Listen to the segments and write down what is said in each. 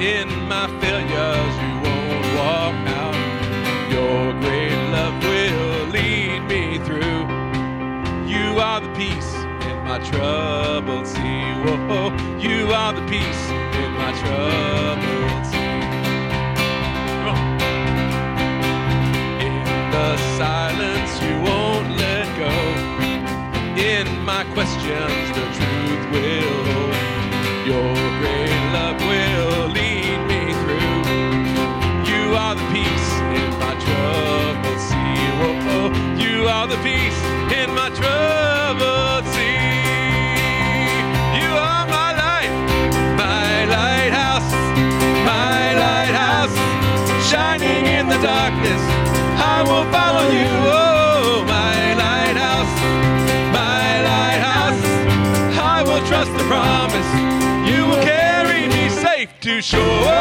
in my failures, you won't walk out. Your great love will lead me through. You are the peace in my troubled sea. Whoa, you are the peace in my troubled sea. In the silence, you won't let go. In my questions, the peace in my troubled sea. You are my light, my lighthouse, my lighthouse, shining in the darkness. I will follow you. Oh, my lighthouse, my lighthouse. I will trust the promise. You will carry me safe to shore.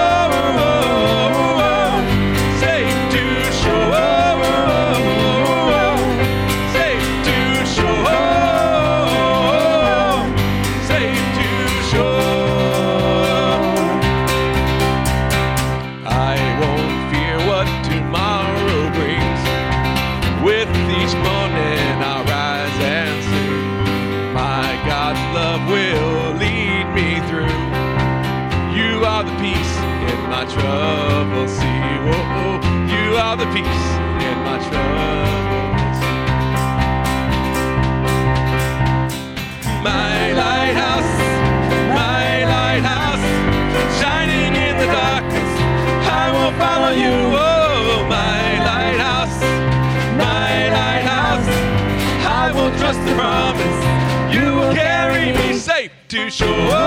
Safe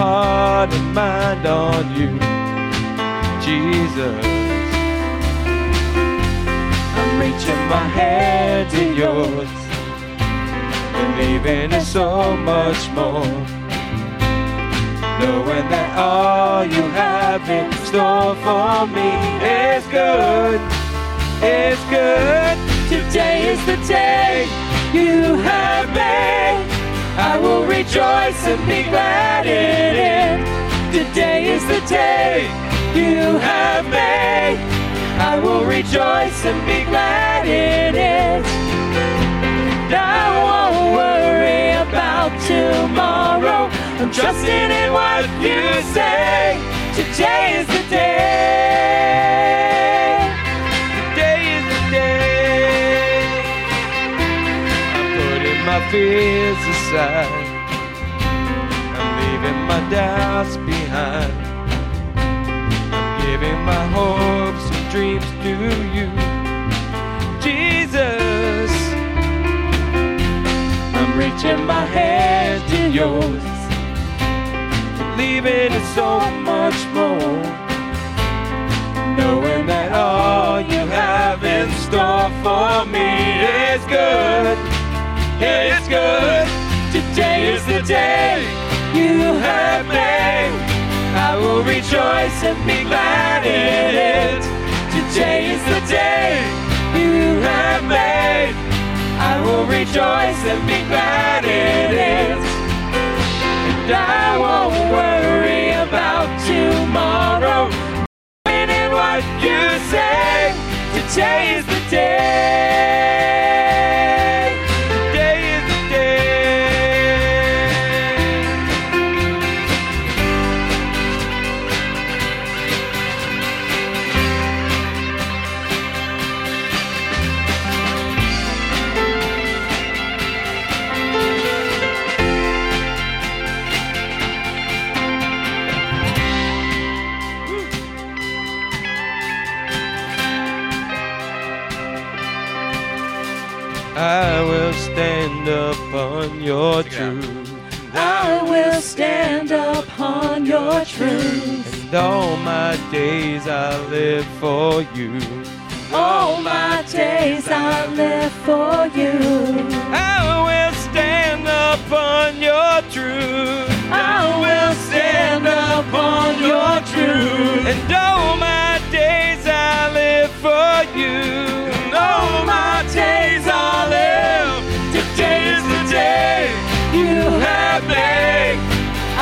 heart and mind on you, Jesus. I'm reaching my hand to yours, believing in so much more. Knowing that all you have in store for me is good, is good. Today is the day you have made. I will rejoice and be glad in it. Today is the day you have made. I will rejoice and be glad in it. I won't worry about tomorrow. I'm trusting in what you say. Today is the day. fears aside. I'm leaving my doubts behind. I'm giving my hopes and dreams to you, Jesus. I'm reaching my hand to yours, believing it's so much more. Knowing that all you have in store for me is good. It's good. Today is the day you have made. I will rejoice and be glad in it. Today is the day you have made. I will rejoice and be glad in it. And I won't worry about tomorrow. In what you say, today is the day. Your truth. I will stand upon your truth. And all my days I live for you. All my days I live for you. I will stand upon your truth. I will stand upon your truth. And all my days I live for you. And all my days I live. Day you have made.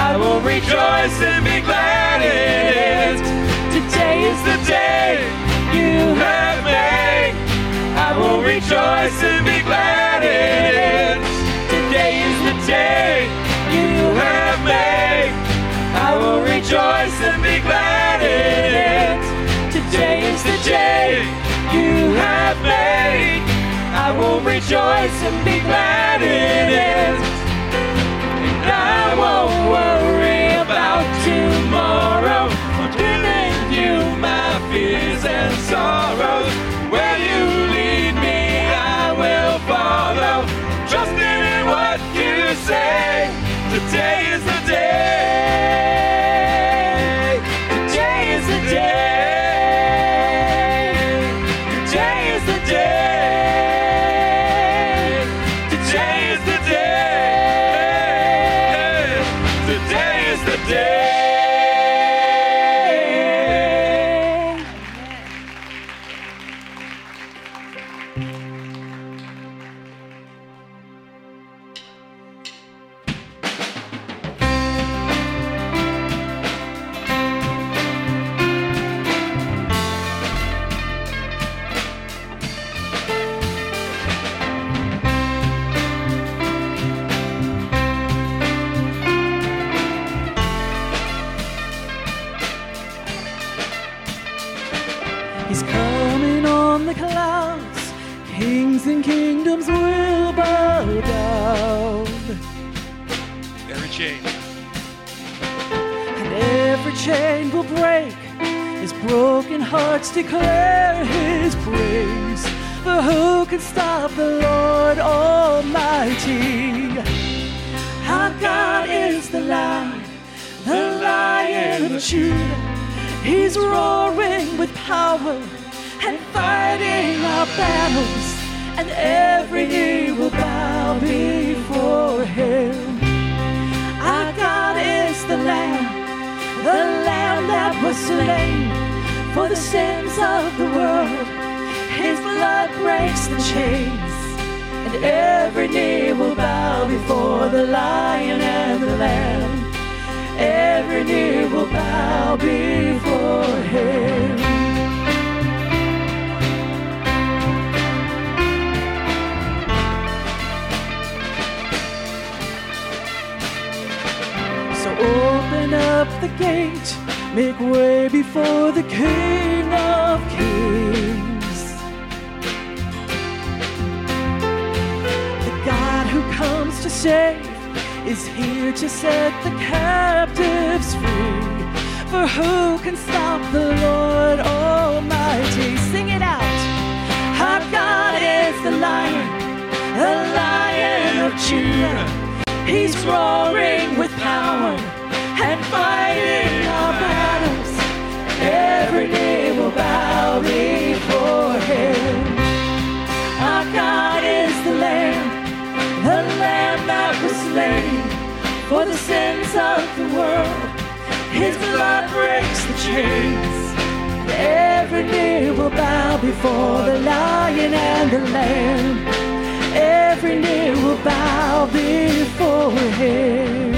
I will rejoice and be glad in it. Today is the day you have made. I will rejoice and be glad in it. Today is the day you have made. I will rejoice and be glad in it. Today is the day you have made. I will rejoice and be glad in it. And I won't worry about tomorrow. I'm giving you my fears and sorrows. Where you hearts every knee will bow before the Lion and the Lamb. Every knee will bow before him. So open up the gate, make way before the King save is here to set the captives free. For who can stop the Lord Almighty? Sing it out. Our God is the Lion, the Lion of Judah. He's roaring with power and fighting our battles. every knee will bow before him. Our God was slain for the sins of the world. His blood breaks the chains. Every knee will bow before the Lion and the Lamb. Every knee will bow before him.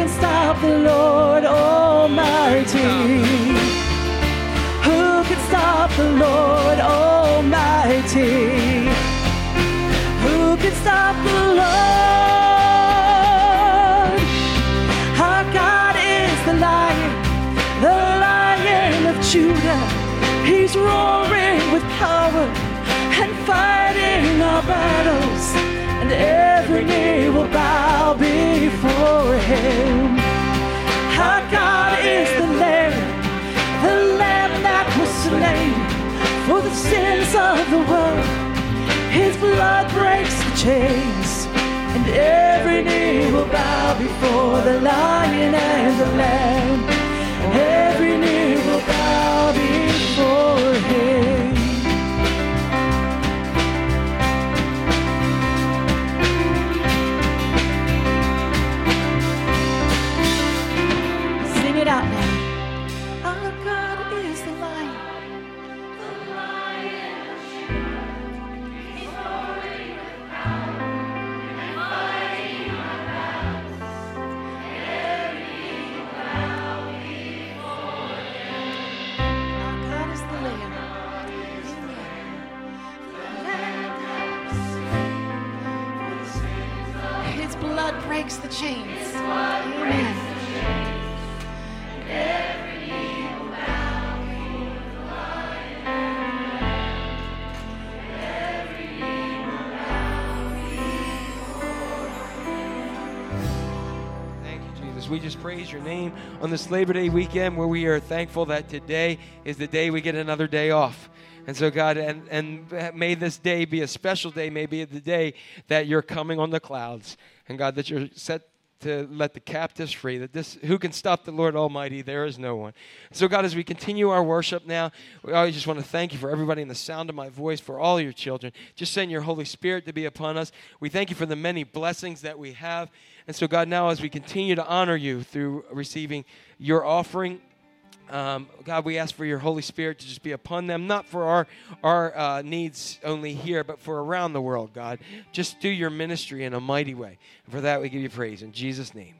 Can stop the Lord Almighty? Who can stop the Lord Almighty? Who can stop the Lord? Our God is the lion, the lion of Judah. He's roaring with power and fighting our battles, and every knee will bow before him. Our God is the Lamb, the Lamb that was slain for the sins of the world. His blood breaks the chains, and every knee will bow before the Lion and the Lamb. Just praise your name on this Labor Day weekend where we are thankful that today is the day we get another day off. And so, God, and, and may this day be a special day, may be the day that you're coming on the clouds. And God, that you're set to let the captives free. That this, who can stop the Lord Almighty? There is no one. So, God, as we continue our worship now, we always just want to thank you for everybody in the sound of my voice, for all your children. Just send your Holy Spirit to be upon us. We thank you for the many blessings that we have. And so, God, now as we continue to honor you through receiving your offering, um, God, we ask for your Holy Spirit to just be upon them, not for our our uh, needs only here, but for around the world. God, just do your ministry in a mighty way. And for that, we give you praise in Jesus' name.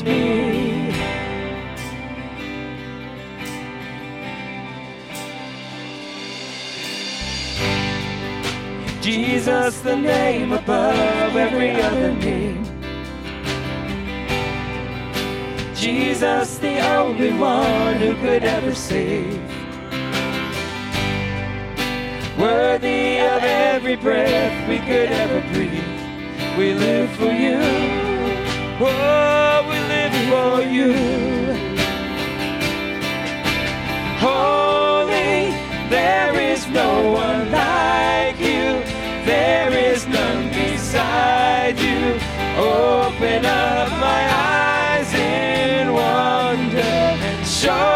Jesus, the name above every other name. Jesus, the only one who could ever save. Worthy of every breath we could ever breathe. We live for you. Oh, we live for you. Holy, there is no one like there is none beside you. Open up my eyes in wonder and show.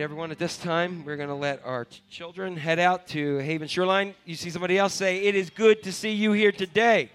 everyone, at this time, we're going to let our children head out to Haven Shoreline. You see somebody else say, It is good to see you here today.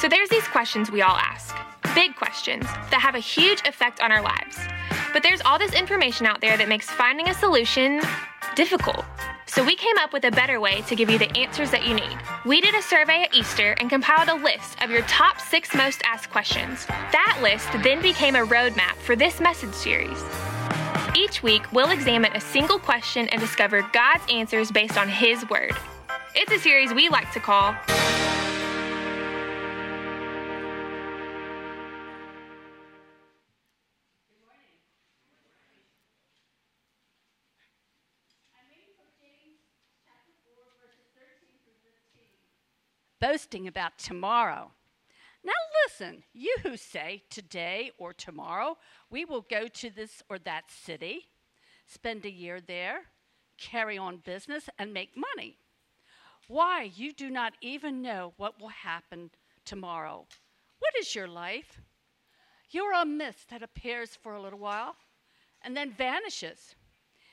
So there's these questions we all ask big questions that have a huge effect on our lives. But there's all this information out there that makes finding a solution difficult. So we came up with a better way to give you the answers that you need. We did a survey at Easter and compiled a list of your top six most asked questions. That list then became a roadmap for this message series. Each week, we'll examine a single question and discover God's answers based on His Word. It's a series we like to call boasting about tomorrow. Now, listen, you who say today or tomorrow we will go to this or that city, spend a year there, carry on business, and make money. Why, you do not even know what will happen tomorrow. What is your life? You're a mist that appears for a little while and then vanishes.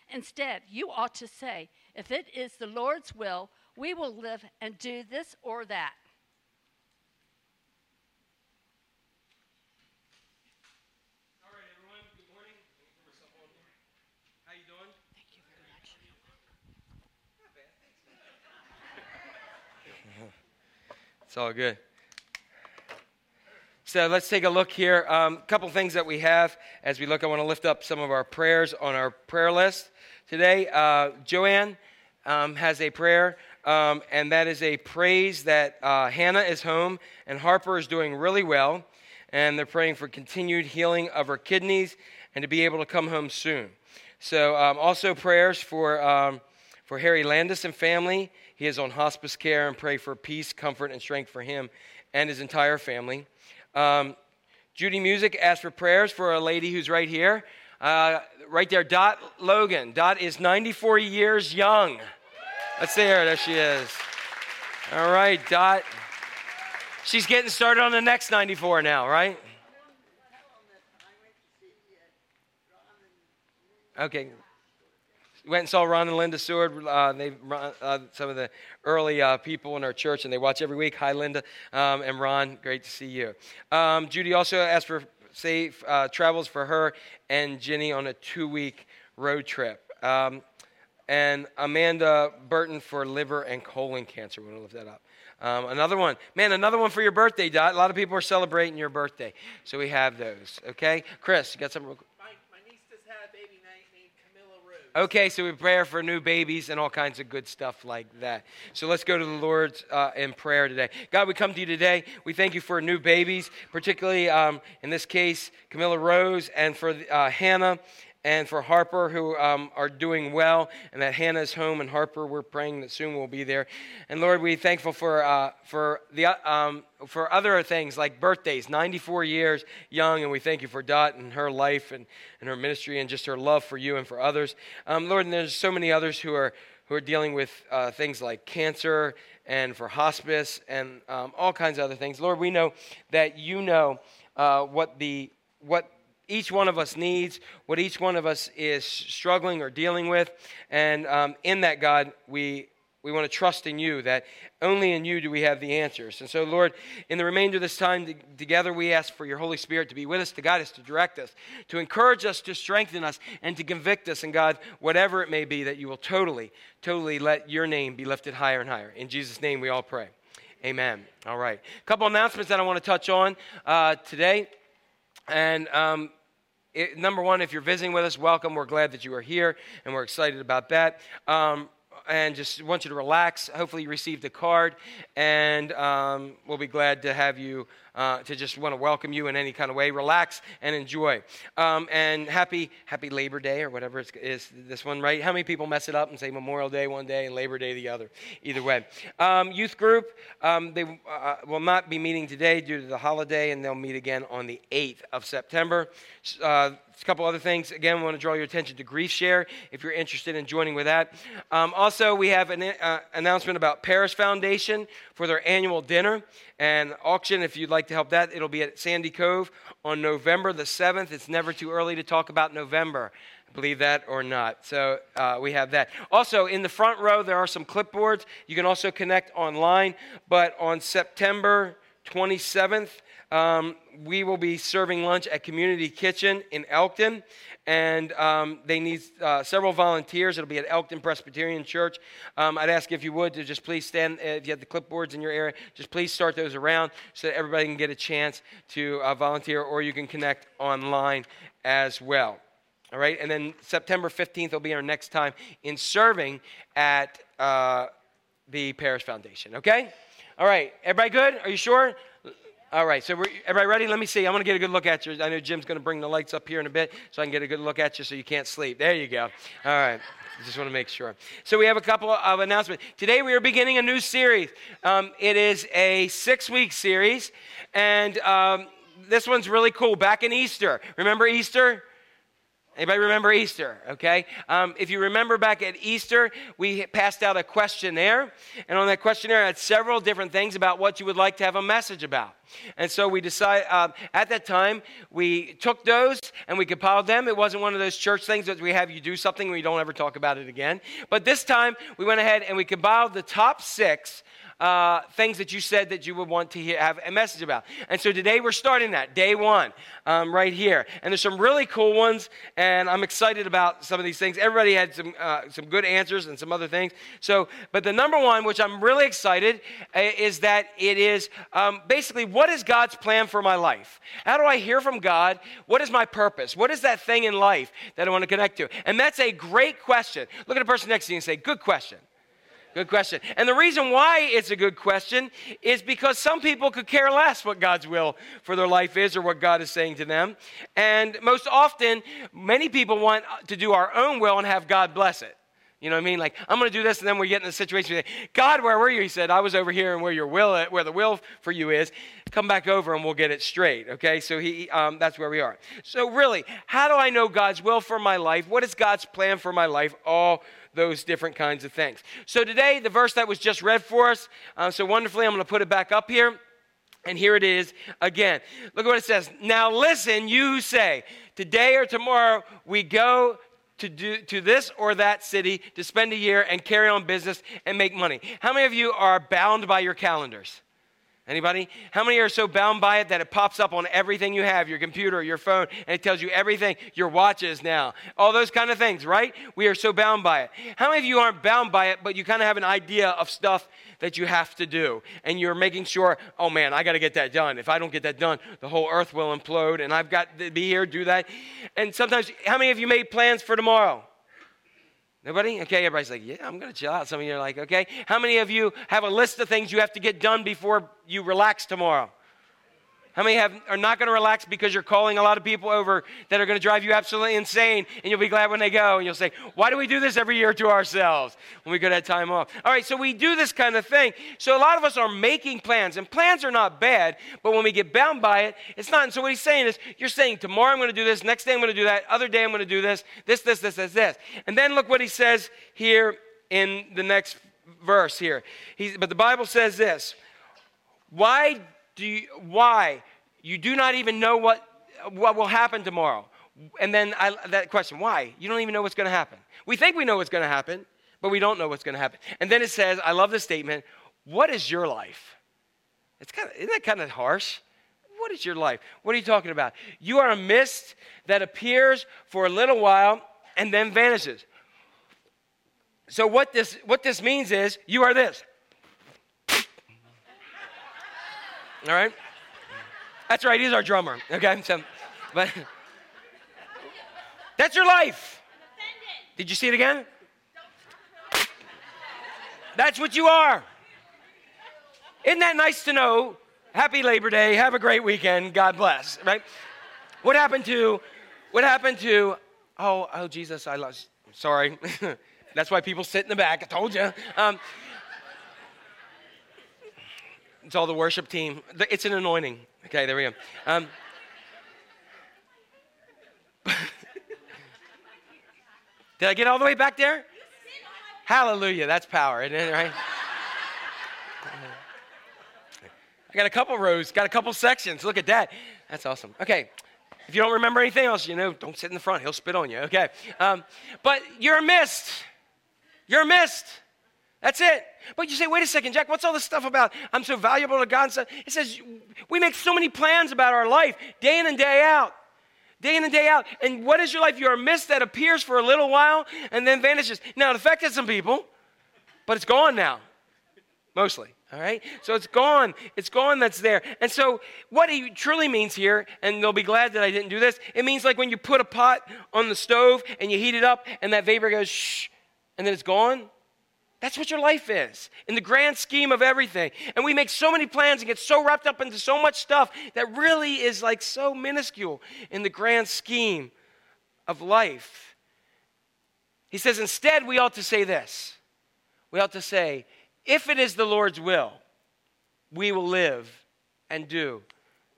Instead, you ought to say, if it is the Lord's will, we will live and do this or that. All right, everyone. Good morning. How you doing? Thank you very much. It's all good. So let's take a look here. A um, couple things that we have as we look. I want to lift up some of our prayers on our prayer list today. Uh, Joanne um, has a prayer, um, and that is a praise that uh, Hannah is home and Harper is doing really well, and they're praying for continued healing of her kidneys and to be able to come home soon. So um, also prayers for um, for Harry Landis and family. He is on hospice care and pray for peace, comfort, and strength for him and his entire family. Um, Judy Music asked for prayers for a lady who's right here. Uh, right there, Dot Logan. Dot is 94 years young. Let's see her. There she is. All right, Dot. She's getting started on the next 94 now, right? Okay. Went and saw Ron and Linda Seward. Uh, they uh, some of the early uh, people in our church, and they watch every week. Hi, Linda um, and Ron. Great to see you. Um, Judy also asked for safe uh, travels for her and Jenny on a two-week road trip. Um, and Amanda Burton for liver and colon cancer. We're going to lift that up. Um, another one, man, another one for your birthday, Dot. A lot of people are celebrating your birthday, so we have those. Okay, Chris, you got something? Real quick? My, my niece just had a baby named, named Camilla Rose. Okay, so we pray for new babies and all kinds of good stuff like that. So let's go to the Lord uh, in prayer today. God, we come to you today. We thank you for new babies, particularly um, in this case, Camilla Rose, and for uh, Hannah and for Harper, who um, are doing well, and that Hannah's home, and Harper, we're praying that soon we'll be there. And Lord, we're thankful for uh, for the um, for other things like birthdays, 94 years young, and we thank you for Dot and her life and, and her ministry and just her love for you and for others. Um, Lord, and there's so many others who are who are dealing with uh, things like cancer and for hospice and um, all kinds of other things. Lord, we know that you know uh, what the what each one of us needs, what each one of us is struggling or dealing with. And um, in that, God, we, we want to trust in you, that only in you do we have the answers. And so, Lord, in the remainder of this time to, together, we ask for your Holy Spirit to be with us, to guide us, to direct us, to encourage us, to strengthen us, and to convict us. And God, whatever it may be, that you will totally, totally let your name be lifted higher and higher. In Jesus' name, we all pray. Amen. All right. A couple announcements that I want to touch on uh, today. And um, it, number one, if you're visiting with us, welcome. We're glad that you are here, and we're excited about that. Um, and just want you to relax. Hopefully, you received a card, and um, we'll be glad to have you uh, to just want to welcome you in any kind of way. Relax and enjoy. Um, and happy Happy Labor Day or whatever it is this one, right? How many people mess it up and say Memorial Day one day and Labor Day the other? Either way. Um, youth group, um, they uh, will not be meeting today due to the holiday, and they'll meet again on the 8th of September. Uh, a couple other things. Again, we want to draw your attention to Grief Share if you're interested in joining with that. Um, also, we have an uh, announcement about Paris Foundation for their annual dinner and auction. If you'd like to help that, it'll be at Sandy Cove on November the 7th. It's never too early to talk about November. Believe that or not. So uh, we have that. Also, in the front row, there are some clipboards. You can also connect online. But on September 27th, um, we will be serving lunch at Community Kitchen in Elkton. And um, they need uh, several volunteers. It'll be at Elkton Presbyterian Church. Um, I'd ask if you would to just please stand, uh, if you have the clipboards in your area, just please start those around so that everybody can get a chance to uh, volunteer, or you can connect online as well. All right, and then September 15th will be our next time in serving at uh, the Parish Foundation. Okay? All right, everybody good? Are you sure? All right, so everybody ready? Let me see. I want to get a good look at you. I know Jim's going to bring the lights up here in a bit so I can get a good look at you so you can't sleep. There you go. All right. Just want to make sure. So we have a couple of announcements. Today we are beginning a new series. Um, it is a six-week series, and um, this one's really cool. Back in Easter, remember Easter? Anybody remember Easter? Okay. Um, if you remember back at Easter, we passed out a questionnaire, and on that questionnaire, I had several different things about what you would like to have a message about. And so we decided uh, at that time we took those and we compiled them. It wasn't one of those church things that we have you do something and we don't ever talk about it again. But this time we went ahead and we compiled the top six uh, things that you said that you would want to hear, have a message about. And so today we're starting that, day one, um, right here. And there's some really cool ones, and I'm excited about some of these things. Everybody had some, uh, some good answers and some other things. So, but the number one, which I'm really excited, uh, is that it is um, basically what is God's plan for my life? How do I hear from God? What is my purpose? What is that thing in life that I want to connect to? And that's a great question. Look at the person next to you and say, Good question. Good question. And the reason why it's a good question is because some people could care less what God's will for their life is or what God is saying to them. And most often, many people want to do our own will and have God bless it. You know what I mean? Like, I'm going to do this, and then we get in a situation where, God, where were you? He said, I was over here, and where your will, where the will for you is, come back over, and we'll get it straight. Okay, so he, um, that's where we are. So really, how do I know God's will for my life? What is God's plan for my life? All those different kinds of things. So today, the verse that was just read for us, uh, so wonderfully, I'm going to put it back up here. And here it is again. Look at what it says. Now listen, you who say, today or tomorrow we go to do to this or that city to spend a year and carry on business and make money. How many of you are bound by your calendars? Anybody? How many are so bound by it that it pops up on everything you have, your computer, your phone, and it tells you everything, your watches now, all those kind of things, right? We are so bound by it. How many of you aren't bound by it, but you kind of have an idea of stuff that you have to do, and you're making sure, oh man, I got to get that done. If I don't get that done, the whole earth will implode, and I've got to be here, do that. And sometimes, how many of you made plans for tomorrow? Nobody? Okay, everybody's like, yeah, I'm going to chill out. Some of you are like, okay. How many of you have a list of things you have to get done before you relax tomorrow? How many have, are not going to relax because you're calling a lot of people over that are going to drive you absolutely insane, and you'll be glad when they go, and you'll say, Why do we do this every year to ourselves when we go that time off? All right, so we do this kind of thing. So a lot of us are making plans, and plans are not bad, but when we get bound by it, it's not. And so what he's saying is, You're saying, Tomorrow I'm going to do this, next day I'm going to do that, other day I'm going to do this, this, this, this, this, this. And then look what he says here in the next verse here. He's, but the Bible says this Why do you, why? You do not even know what, what will happen tomorrow. And then I, that question, why? You don't even know what's going to happen. We think we know what's going to happen, but we don't know what's going to happen. And then it says, I love this statement, what is your life? It's kind of, isn't that kind of harsh? What is your life? What are you talking about? You are a mist that appears for a little while and then vanishes. So what this what this means is you are this. All right? That's right, he's our drummer. Okay? So, but that's your life. Did you see it again? That's what you are. Isn't that nice to know? Happy Labor Day. Have a great weekend. God bless. Right? What happened to? What happened to? Oh, oh, Jesus, I lost. Sorry. That's why people sit in the back. I told you. Um, it's all the worship team. It's an anointing. Okay, there we go. Um, did I get all the way back there? Hallelujah. That's power, isn't it, right? I got a couple rows, got a couple sections. Look at that. That's awesome. Okay. If you don't remember anything else, you know, don't sit in the front. He'll spit on you. Okay. Um, but you're mist. You're mist. That's it. But you say, wait a second, Jack, what's all this stuff about? I'm so valuable to God. It says we make so many plans about our life, day in and day out. Day in and day out. And what is your life? You're a mist that appears for a little while and then vanishes. Now, it affected some people, but it's gone now. Mostly. All right? So it's gone. It's gone that's there. And so what he truly means here, and they'll be glad that I didn't do this, it means like when you put a pot on the stove and you heat it up and that vapor goes shh, and then it's gone. That's what your life is in the grand scheme of everything. And we make so many plans and get so wrapped up into so much stuff that really is like so minuscule in the grand scheme of life. He says, instead, we ought to say this. We ought to say, if it is the Lord's will, we will live and do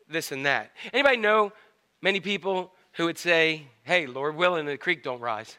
this and that. Anybody know many people who would say, hey, Lord willing, the creek don't rise?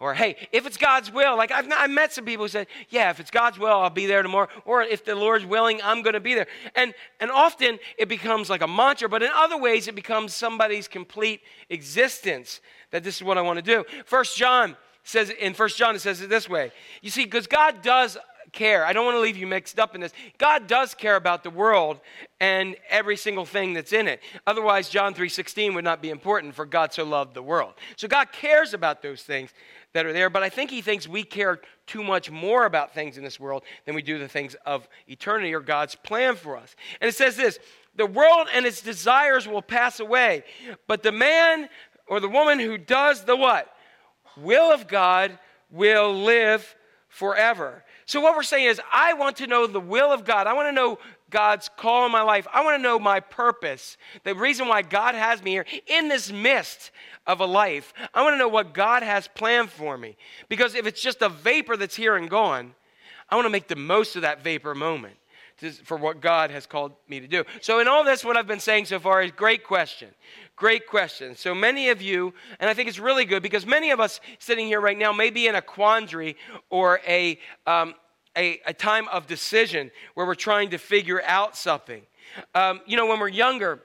Or, hey, if it's God's will, like I've, I've met some people who said, yeah, if it's God's will, I'll be there tomorrow. Or if the Lord's willing, I'm going to be there. And, and often it becomes like a mantra, but in other ways it becomes somebody's complete existence that this is what I want to do. First John says, in First John, it says it this way. You see, because God does care. I don't want to leave you mixed up in this. God does care about the world and every single thing that's in it. Otherwise, John 3:16 would not be important for God so loved the world. So God cares about those things that are there, but I think he thinks we care too much more about things in this world than we do the things of eternity or God's plan for us. And it says this, the world and its desires will pass away, but the man or the woman who does the what? Will of God will live forever. So, what we're saying is, I want to know the will of God. I want to know God's call in my life. I want to know my purpose, the reason why God has me here in this mist of a life. I want to know what God has planned for me. Because if it's just a vapor that's here and gone, I want to make the most of that vapor moment to, for what God has called me to do. So, in all this, what I've been saying so far is great question. Great question. So, many of you, and I think it's really good because many of us sitting here right now may be in a quandary or a, um, a, a, time of decision where we're trying to figure out something. Um, you know, when we're younger,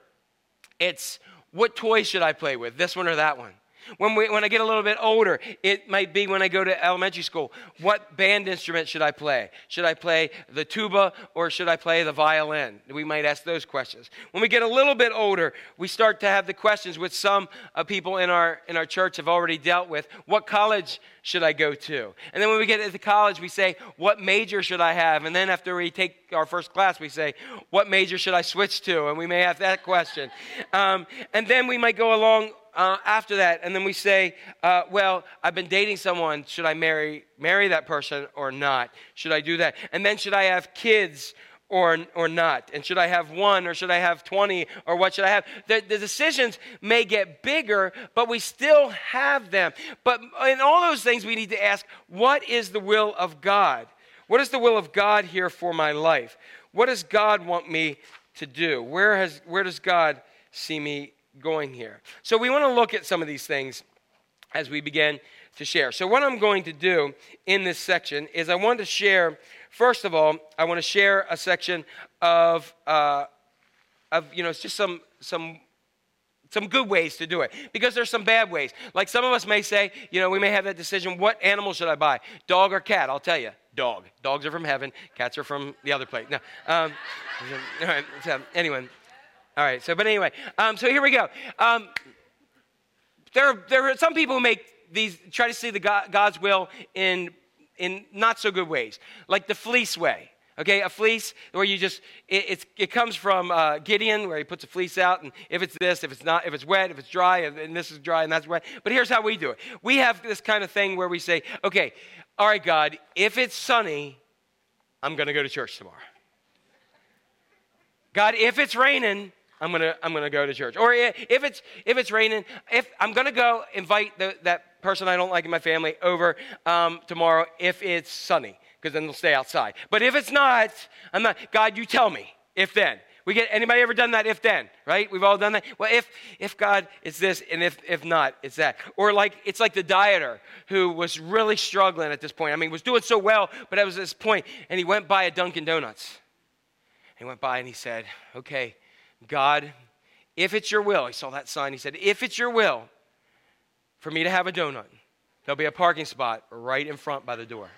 it's what toy should I play with, this one or that one? When, we, when I get a little bit older, it might be when I go to elementary school. What band instrument should I play? Should I play the tuba or should I play the violin? We might ask those questions. When we get a little bit older, we start to have the questions which some uh, people in our, in our church have already dealt with. What college should I go to? And then when we get into college, we say, What major should I have? And then after we take our first class, we say, What major should I switch to? And we may have that question. Um, and then we might go along uh, after that, and then we say, uh, "Well, I've been dating someone. Should I marry marry that person or not? Should I do that? And then should I have kids?" Or, or not? And should I have one or should I have 20 or what should I have? The, the decisions may get bigger, but we still have them. But in all those things, we need to ask what is the will of God? What is the will of God here for my life? What does God want me to do? Where, has, where does God see me going here. So we want to look at some of these things as we begin to share. So what I'm going to do in this section is I want to share, first of all, I want to share a section of, uh, of you know, it's just some some some good ways to do it because there's some bad ways. Like some of us may say, you know, we may have that decision what animal should I buy? Dog or cat? I'll tell you, dog. Dogs are from heaven, cats are from the other place. No. Um, all right, so anyway. All right, so, but anyway, um, so here we go. Um, there, there are some people who make these, try to see the God, God's will in, in not so good ways, like the fleece way. Okay, a fleece where you just, it, it comes from uh, Gideon where he puts a fleece out, and if it's this, if it's not, if it's wet, if it's dry, and this is dry and that's wet. But here's how we do it we have this kind of thing where we say, okay, all right, God, if it's sunny, I'm going to go to church tomorrow. God, if it's raining, I'm gonna I'm gonna go to church. Or if it's if it's raining, if I'm gonna go invite the, that person I don't like in my family over um, tomorrow if it's sunny, because then they'll stay outside. But if it's not, I'm not. God, you tell me. If then. We get anybody ever done that if then, right? We've all done that. Well, if if God it's this and if if not, it's that. Or like it's like the dieter who was really struggling at this point. I mean, was doing so well, but it was this point, and he went by a Dunkin' Donuts. He went by and he said, "Okay, God, if it's your will, he saw that sign. He said, if it's your will for me to have a donut, there'll be a parking spot right in front by the door.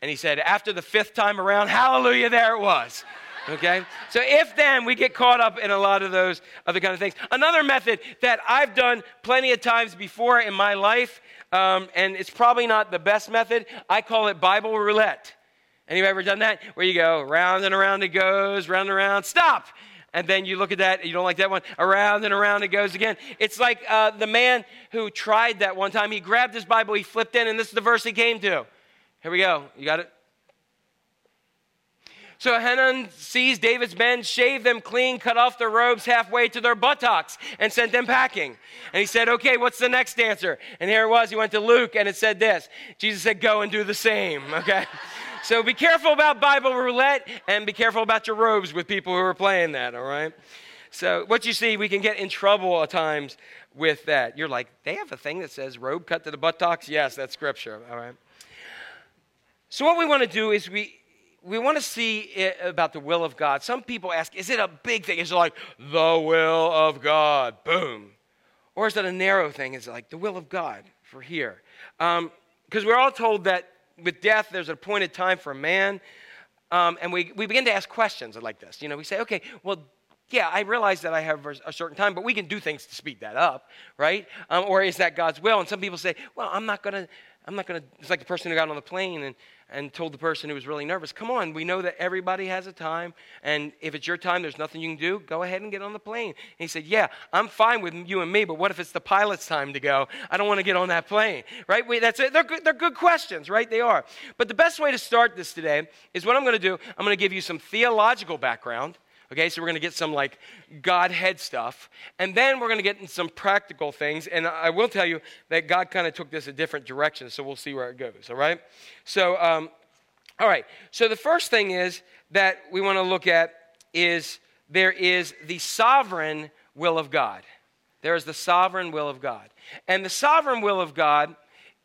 And he said, after the fifth time around, hallelujah, there it was. Okay? So if then we get caught up in a lot of those other kind of things. Another method that I've done plenty of times before in my life, um, and it's probably not the best method, I call it Bible roulette. Anybody ever done that? Where you go round and around it goes, round and around, stop. And then you look at that, you don't like that one, around and around it goes again. It's like uh, the man who tried that one time. He grabbed his Bible, he flipped in, and this is the verse he came to. Here we go. You got it? So Hanan seized David's men, shaved them clean, cut off their robes halfway to their buttocks, and sent them packing. And he said, Okay, what's the next answer? And here it was. He went to Luke, and it said this Jesus said, Go and do the same. Okay? So be careful about Bible roulette, and be careful about your robes with people who are playing that, all right? So what you see, we can get in trouble at times with that. You're like, they have a thing that says robe cut to the buttocks? Yes, that's scripture, all right? So what we want to do is we we want to see about the will of God. Some people ask, is it a big thing? Is it like the will of God? Boom. Or is it a narrow thing? Is it like the will of God for here? Um, because we're all told that with death, there's an appointed time for a man. Um, and we, we begin to ask questions like this. You know, we say, okay, well, yeah, I realize that I have a certain time, but we can do things to speed that up, right? Um, or is that God's will? And some people say, well, I'm not going to, I'm not going to, it's like the person who got on the plane and, and told the person who was really nervous, come on, we know that everybody has a time, and if it's your time, there's nothing you can do, go ahead and get on the plane. And he said, yeah, I'm fine with you and me, but what if it's the pilot's time to go? I don't want to get on that plane, right? We, that's it. They're good, they're good questions, right? They are. But the best way to start this today is what I'm going to do. I'm going to give you some theological background. Okay, so we're going to get some like Godhead stuff. And then we're going to get some practical things. And I will tell you that God kind of took this a different direction, so we'll see where it goes, all right? So, um, all right, so the first thing is that we want to look at is there is the sovereign will of God. There is the sovereign will of God. And the sovereign will of God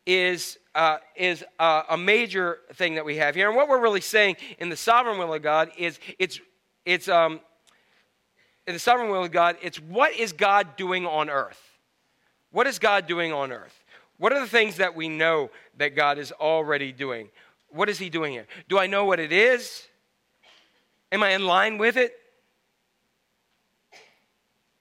is, uh, is uh, a major thing that we have here. And what we're really saying in the sovereign will of God is it's it's um, in the sovereign will of God, it's what is God doing on earth? What is God doing on earth? What are the things that we know that God is already doing? What is He doing here? Do I know what it is? Am I in line with it?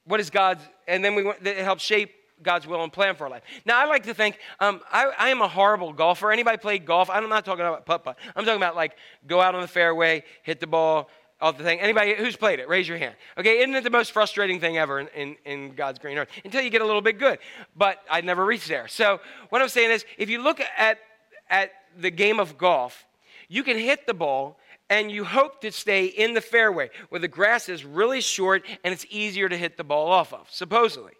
What is God's, and then we want, it helps shape God's will and plan for our life. Now, I like to think um, I, I, am a horrible golfer. Anybody played golf? I'm not talking about putt putt. I'm talking about like go out on the fairway, hit the ball, of the thing. Anybody who's played it, raise your hand. Okay, isn't it the most frustrating thing ever in, in, in, God's green earth? Until you get a little bit good. But I'd never reached there. So what I'm saying is, if you look at, at the game of golf, you can hit the ball and you hope to stay in the fairway where the grass is really short and it's easier to hit the ball off of, supposedly.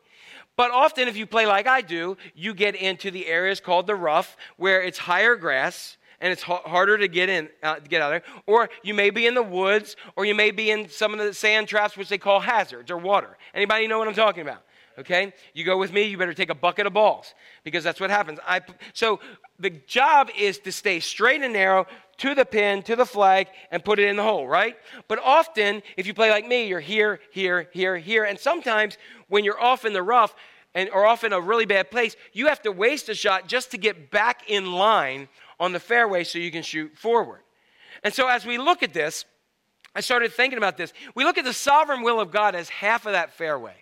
But often, if you play like I do, you get into the areas called the rough where it's higher grass and it's harder to get in uh, to get out there. Or you may be in the woods or you may be in some of the sand traps which they call hazards or water. Anybody know what i'm talking about? Okay? You go with me you better take a bucket of balls because that's what happens. I, so the job is to stay straight and narrow to the pin to the flag and put it in the hole right? But often if you play like me you're here here here here and sometimes when you're off in the rough and or off in a really bad place you have to waste a shot just to get back in line on the fairway so you can shoot forward. And so as we look at this, I started thinking about this. We look at the sovereign will of God as half of that fairway.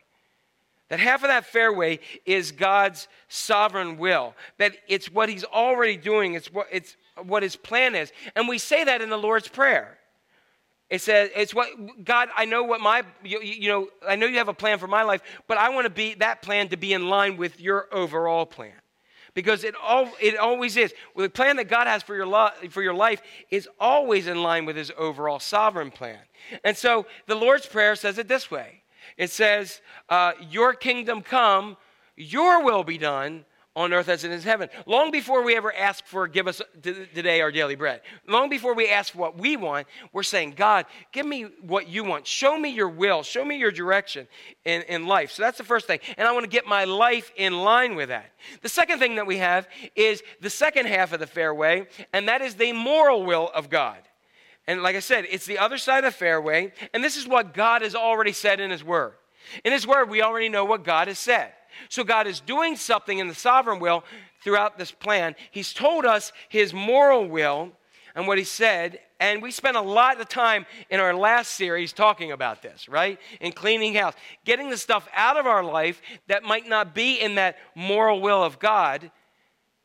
That half of that fairway is God's sovereign will. That it's what He's already doing, it's what, it's what His plan is. And we say that in the Lord's Prayer. It says, it's what, God, I know what my, you, you know, I know you have a plan for my life, but I want to be, that plan to be in line with your overall plan because it, all, it always is. The plan that God has for your, lo- for your life is always in line with his overall sovereign plan. And so the Lord's Prayer says it this way it says, uh, Your kingdom come, your will be done on earth as it is in heaven. Long before we ever ask for, give us today our daily bread, long before we ask for what we want, we're saying, God, give me what you want. Show me your will. Show me your direction in, in life. So that's the first thing. And I want to get my life in line with that. The second thing that we have is the second half of the fairway, and that is the moral will of God. And like I said, it's the other side of the fairway, and this is what God has already said in His Word. In His Word, we already know what God has said. So God is doing something in the sovereign will throughout this plan. He's told us his moral will. and what he said. And we spent a lot of time in our last series talking about this, right? In cleaning house, getting the stuff out of our life that might not be in that moral will of God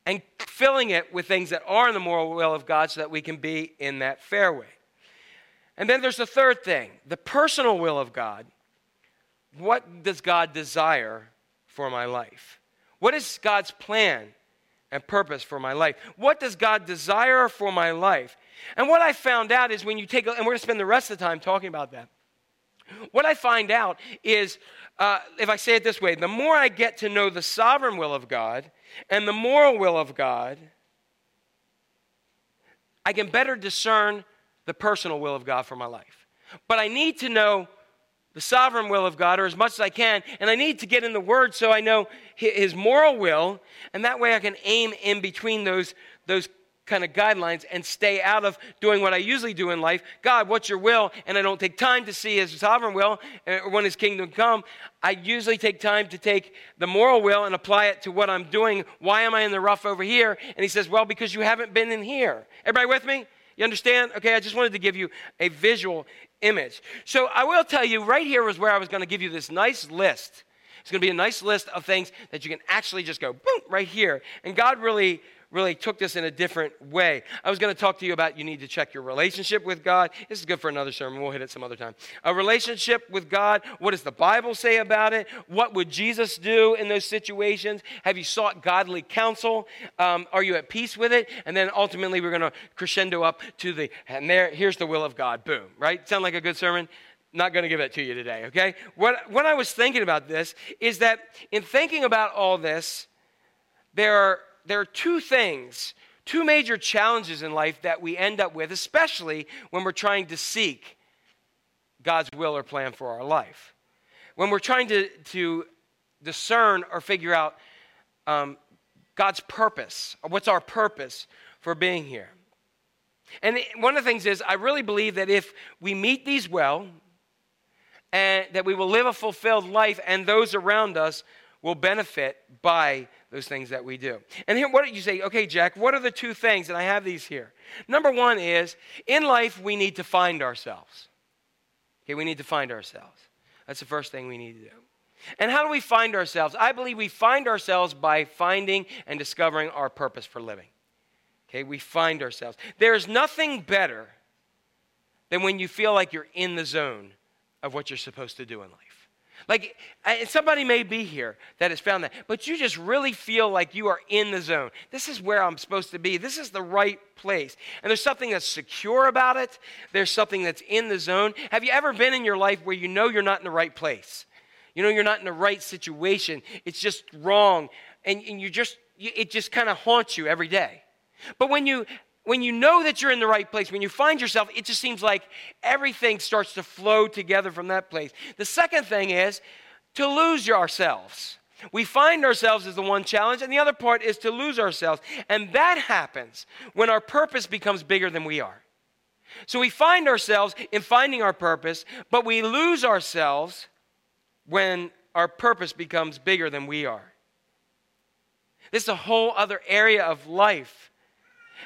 and filling it with things that are in the moral will of God so that we can be in that fairway. And then there's the third thing the personal will of God. What does God desire for my life? What is God's plan and purpose for my life? What does God desire for my life? And what I found out is when you take, and we're going to spend the rest of the time talking about that. What I find out is, uh, if I say it this way, the more I get to know the sovereign will of God and the moral will of God, I can better discern the personal will of God for my life. But I need to know the sovereign will of God, or as much as I can, and I need to get in the Word so I know His moral will, and that way I can aim in between those, those kind of guidelines and stay out of doing what I usually do in life. God, what's your will? And I don't take time to see His sovereign will or when His kingdom come. I usually take time to take the moral will and apply it to what I'm doing. Why am I in the rough over here? And He says, Well, because you haven't been in here. Everybody with me? You understand? Okay, I just wanted to give you a visual image. So I will tell you, right here was where I was going to give you this nice list. It's going to be a nice list of things that you can actually just go, boom, right here. And God really really took this in a different way. I was going to talk to you about you need to check your relationship with God. This is good for another sermon. We'll hit it some other time. A relationship with God. What does the Bible say about it? What would Jesus do in those situations? Have you sought godly counsel? Um, are you at peace with it? And then ultimately, we're going to crescendo up to the, and there, here's the will of God. Boom, right? Sound like a good sermon? not going to give it to you today, okay? What, what I was thinking about this is that in thinking about all this, there are there are two things, two major challenges in life that we end up with, especially when we're trying to seek God's will or plan for our life. When we're trying to, to discern or figure out um, God's purpose, what's our purpose for being here. And one of the things is, I really believe that if we meet these well, and that we will live a fulfilled life, and those around us will benefit by those things that we do. And here, what did you say? Okay, Jack, what are the two things? And I have these here. Number one is in life, we need to find ourselves. Okay, we need to find ourselves. That's the first thing we need to do. And how do we find ourselves? I believe we find ourselves by finding and discovering our purpose for living. Okay, we find ourselves. There's nothing better than when you feel like you're in the zone of what you're supposed to do in life. Like somebody may be here that has found that, but you just really feel like you are in the zone. This is where I'm supposed to be. This is the right place. And there's something that's secure about it. There's something that's in the zone. Have you ever been in your life where you know you're not in the right place? You know you're not in the right situation. It's just wrong. And, and you just, it just kind of haunts you every day. But when you when you know that you're in the right place, when you find yourself, it just seems like everything starts to flow together from that place. The second thing is to lose ourselves. We find ourselves as the one challenge, and the other part is to lose ourselves. And that happens when our purpose becomes bigger than we are. So we find ourselves in finding our purpose, but we lose ourselves when our purpose becomes bigger than we are. This is a whole other area of life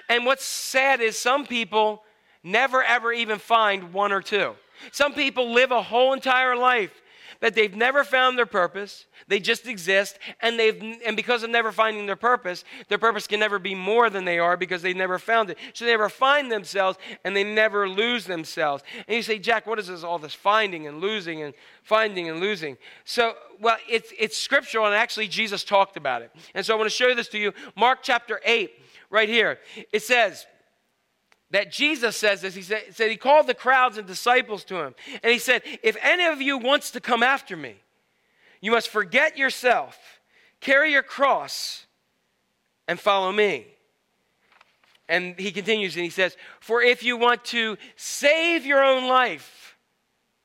and what's sad is some people never ever even find one or two. Some people live a whole entire life that they've never found their purpose. They just exist, and they've and because of never finding their purpose, their purpose can never be more than they are because they never found it. So they never find themselves, and they never lose themselves. And you say, Jack, what is this? All this finding and losing and finding and losing. So, well, it's it's scriptural, and actually Jesus talked about it. And so I want to show this to you. Mark chapter eight right here. It says that Jesus says this. He said, said he called the crowds and disciples to him. And he said, If any of you wants to come after me, you must forget yourself, carry your cross, and follow me. And he continues and he says, For if you want to save your own life,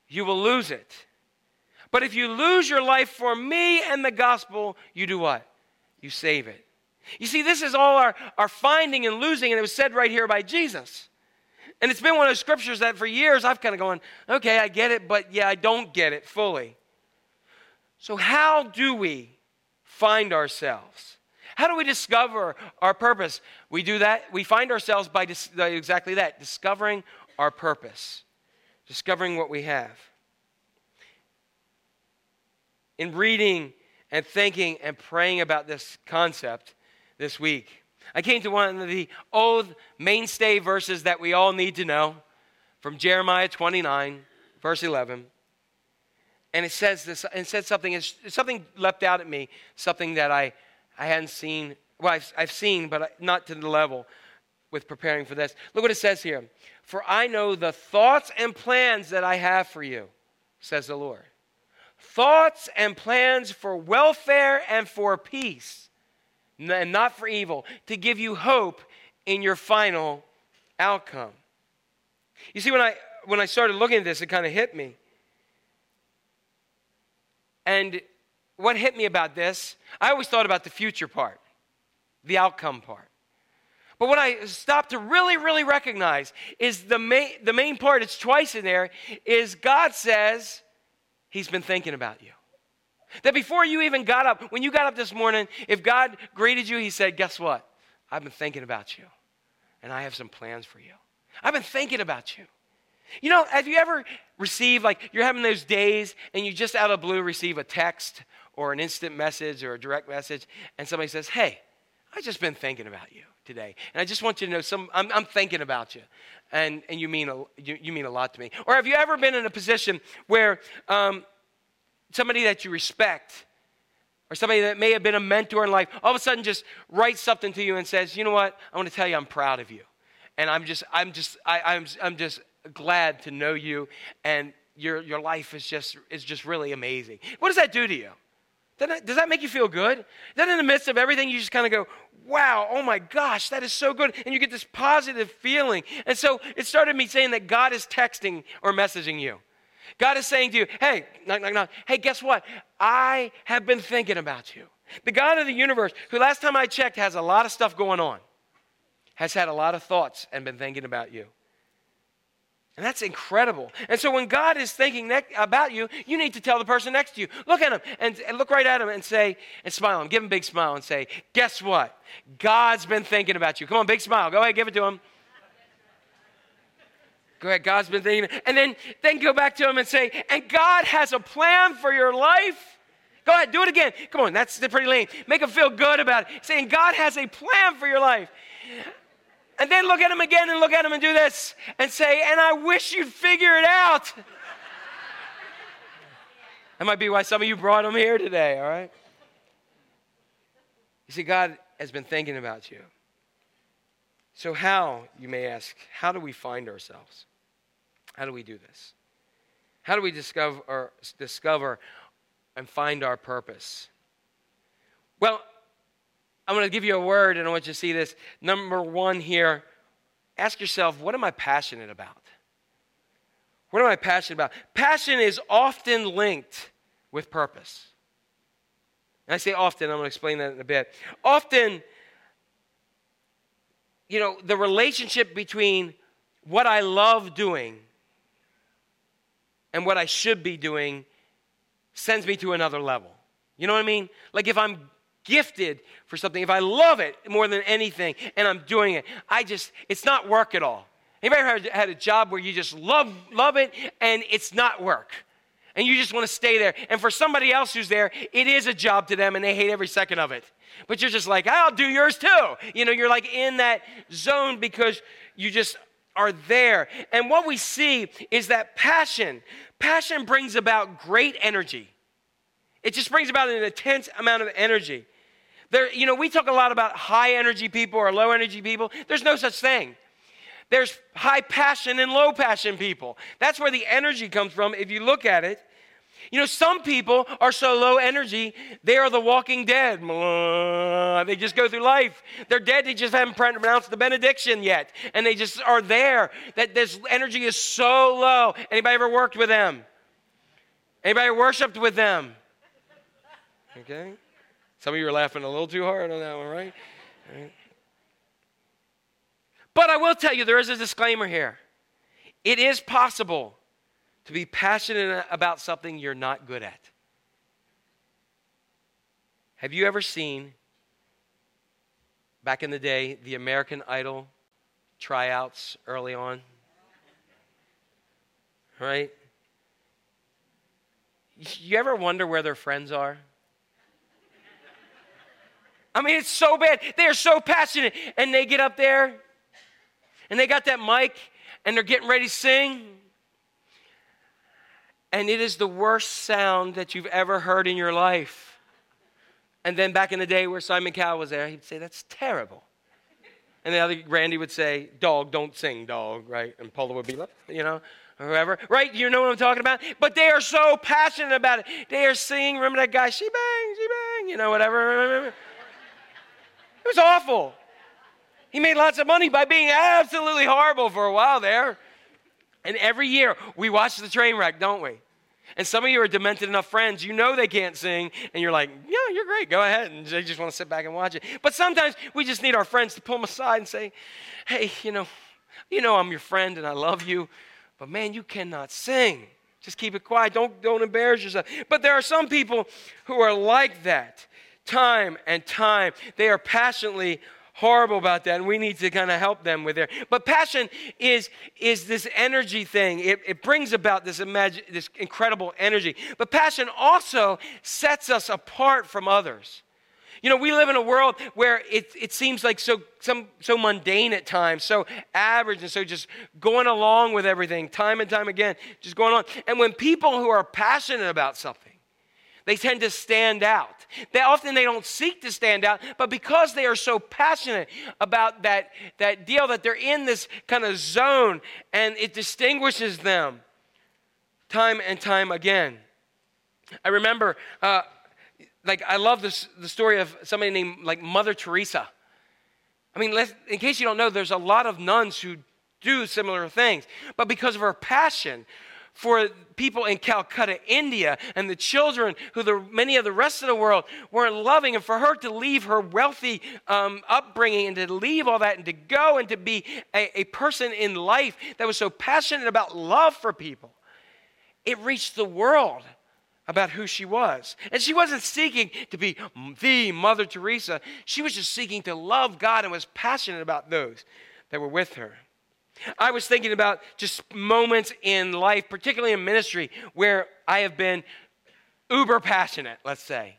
you will lose it. But if you lose your life for me and the gospel, you do what? You save it. You see, this is all our, our finding and losing, and it was said right here by Jesus. And it's been one of those scriptures that for years I've kind of gone, okay, I get it, but yeah, I don't get it fully. So, how do we find ourselves? How do we discover our purpose? We do that, we find ourselves by, dis- exactly that discovering our purpose, discovering what we have. In reading and thinking and praying about this concept this week, I came to one of the old mainstay verses that we all need to know from Jeremiah 29, verse 11. And it says this, and said something, it's, something leapt out at me, something that I, I hadn't seen, well, I've, I've seen, but not to the level with preparing for this. Look what it says here. For I know the thoughts and plans that I have for you, says the Lord. Thoughts and plans for welfare and for peace, and not for evil, to give you hope in your final outcome. You see, when I when I started looking at this, it kind of hit me. And what hit me about this, I always thought about the future part, the outcome part. But what I stopped to really, really recognize is the main, the main part, it's twice in there, is God says He's been thinking about you. That before you even got up, when you got up this morning, if God greeted you, He said, Guess what? I've been thinking about you, and I have some plans for you. I've been thinking about you. You know, have you ever received, like, you're having those days and you just out of blue receive a text or an instant message or a direct message, and somebody says, Hey, I've just been thinking about you today. And I just want you to know some, I'm, I'm thinking about you. And, and you, mean a, you, you mean a lot to me. Or have you ever been in a position where um, somebody that you respect or somebody that may have been a mentor in life all of a sudden just writes something to you and says, you know what, I want to tell you I'm proud of you. And I'm just, I'm just, I, I'm, I'm just glad to know you and your, your life is just, is just really amazing. What does that do to you? That, does that make you feel good? Then in the midst of everything, you just kind of go, wow, oh my gosh, that is so good. And you get this positive feeling. And so it started me saying that God is texting or messaging you. God is saying to you, hey, knock, knock, knock. Hey, guess what? I have been thinking about you. The God of the universe, who last time I checked has a lot of stuff going on, has had a lot of thoughts and been thinking about you. And that's incredible. And so when God is thinking ne- about you, you need to tell the person next to you, look at him and, and look right at him and say, and smile him, give him a big smile and say, guess what? God's been thinking about you. Come on, big smile. Go ahead, give it to him. Go ahead, God's been thinking. And then, then go back to him and say, and God has a plan for your life. Go ahead, do it again. Come on, that's pretty lame. Make him feel good about it. Saying, God has a plan for your life. And then look at him again and look at him and do this and say, and I wish you'd figure it out. that might be why some of you brought him here today, all right? You see, God has been thinking about you. So, how, you may ask, how do we find ourselves? How do we do this? How do we discover, discover and find our purpose? Well, I'm going to give you a word and I want you to see this. Number one here, ask yourself, what am I passionate about? What am I passionate about? Passion is often linked with purpose. And I say often, I'm going to explain that in a bit. Often, you know, the relationship between what I love doing and what I should be doing sends me to another level. You know what I mean? Like if I'm gifted for something, if I love it more than anything and I'm doing it, I just, it's not work at all. Anybody ever had a job where you just love, love it and it's not work? And you just want to stay there. And for somebody else who's there, it is a job to them and they hate every second of it. But you're just like, I'll do yours too. You know, you're like in that zone because you just are there. And what we see is that passion, passion brings about great energy. It just brings about an intense amount of energy. There, you know, we talk a lot about high energy people or low energy people. There's no such thing. There's high passion and low passion people. That's where the energy comes from if you look at it. You know, some people are so low energy, they are the walking dead. They just go through life. They're dead, they just haven't pronounced the benediction yet. And they just are there. That this energy is so low. Anybody ever worked with them? Anybody worshiped with them? Okay? Some of you are laughing a little too hard on that one, right? right? But I will tell you, there is a disclaimer here. It is possible to be passionate about something you're not good at. Have you ever seen back in the day, the American Idol tryouts early on. Right? You ever wonder where their friends are? I mean, it's so bad. They're so passionate. And they get up there and they got that mic and they're getting ready to sing. And it is the worst sound that you've ever heard in your life. And then back in the day where Simon Cowell was there, he'd say, That's terrible. And the other Randy would say, Dog, don't sing, dog, right? And Paula would be like, you know, whoever, right? You know what I'm talking about? But they are so passionate about it. They are singing, remember that guy, she bang, she bang, you know, whatever. It was awful. He made lots of money by being absolutely horrible for a while there. And every year we watch the train wreck, don't we? And some of you are demented enough friends, you know they can't sing, and you're like, yeah, you're great, go ahead. And they just want to sit back and watch it. But sometimes we just need our friends to pull them aside and say, hey, you know, you know I'm your friend and I love you, but man, you cannot sing. Just keep it quiet. Don't, don't embarrass yourself. But there are some people who are like that time and time. They are passionately horrible about that and we need to kind of help them with their but passion is is this energy thing. It, it brings about this imagine this incredible energy. But passion also sets us apart from others. You know we live in a world where it, it seems like so some so mundane at times so average and so just going along with everything time and time again just going on and when people who are passionate about something they tend to stand out. They often they don't seek to stand out, but because they are so passionate about that, that deal that they're in this kind of zone and it distinguishes them time and time again. I remember, uh, like, I love this, the story of somebody named like Mother Teresa. I mean, in case you don't know, there's a lot of nuns who do similar things, but because of her passion for people in Calcutta, India, and the children who the, many of the rest of the world weren't loving, and for her to leave her wealthy um, upbringing and to leave all that and to go and to be a, a person in life that was so passionate about love for people, it reached the world about who she was. And she wasn't seeking to be the Mother Teresa, she was just seeking to love God and was passionate about those that were with her. I was thinking about just moments in life, particularly in ministry, where I have been uber passionate, let's say.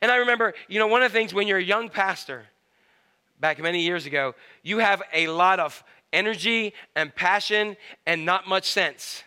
And I remember, you know, one of the things when you're a young pastor, back many years ago, you have a lot of energy and passion and not much sense.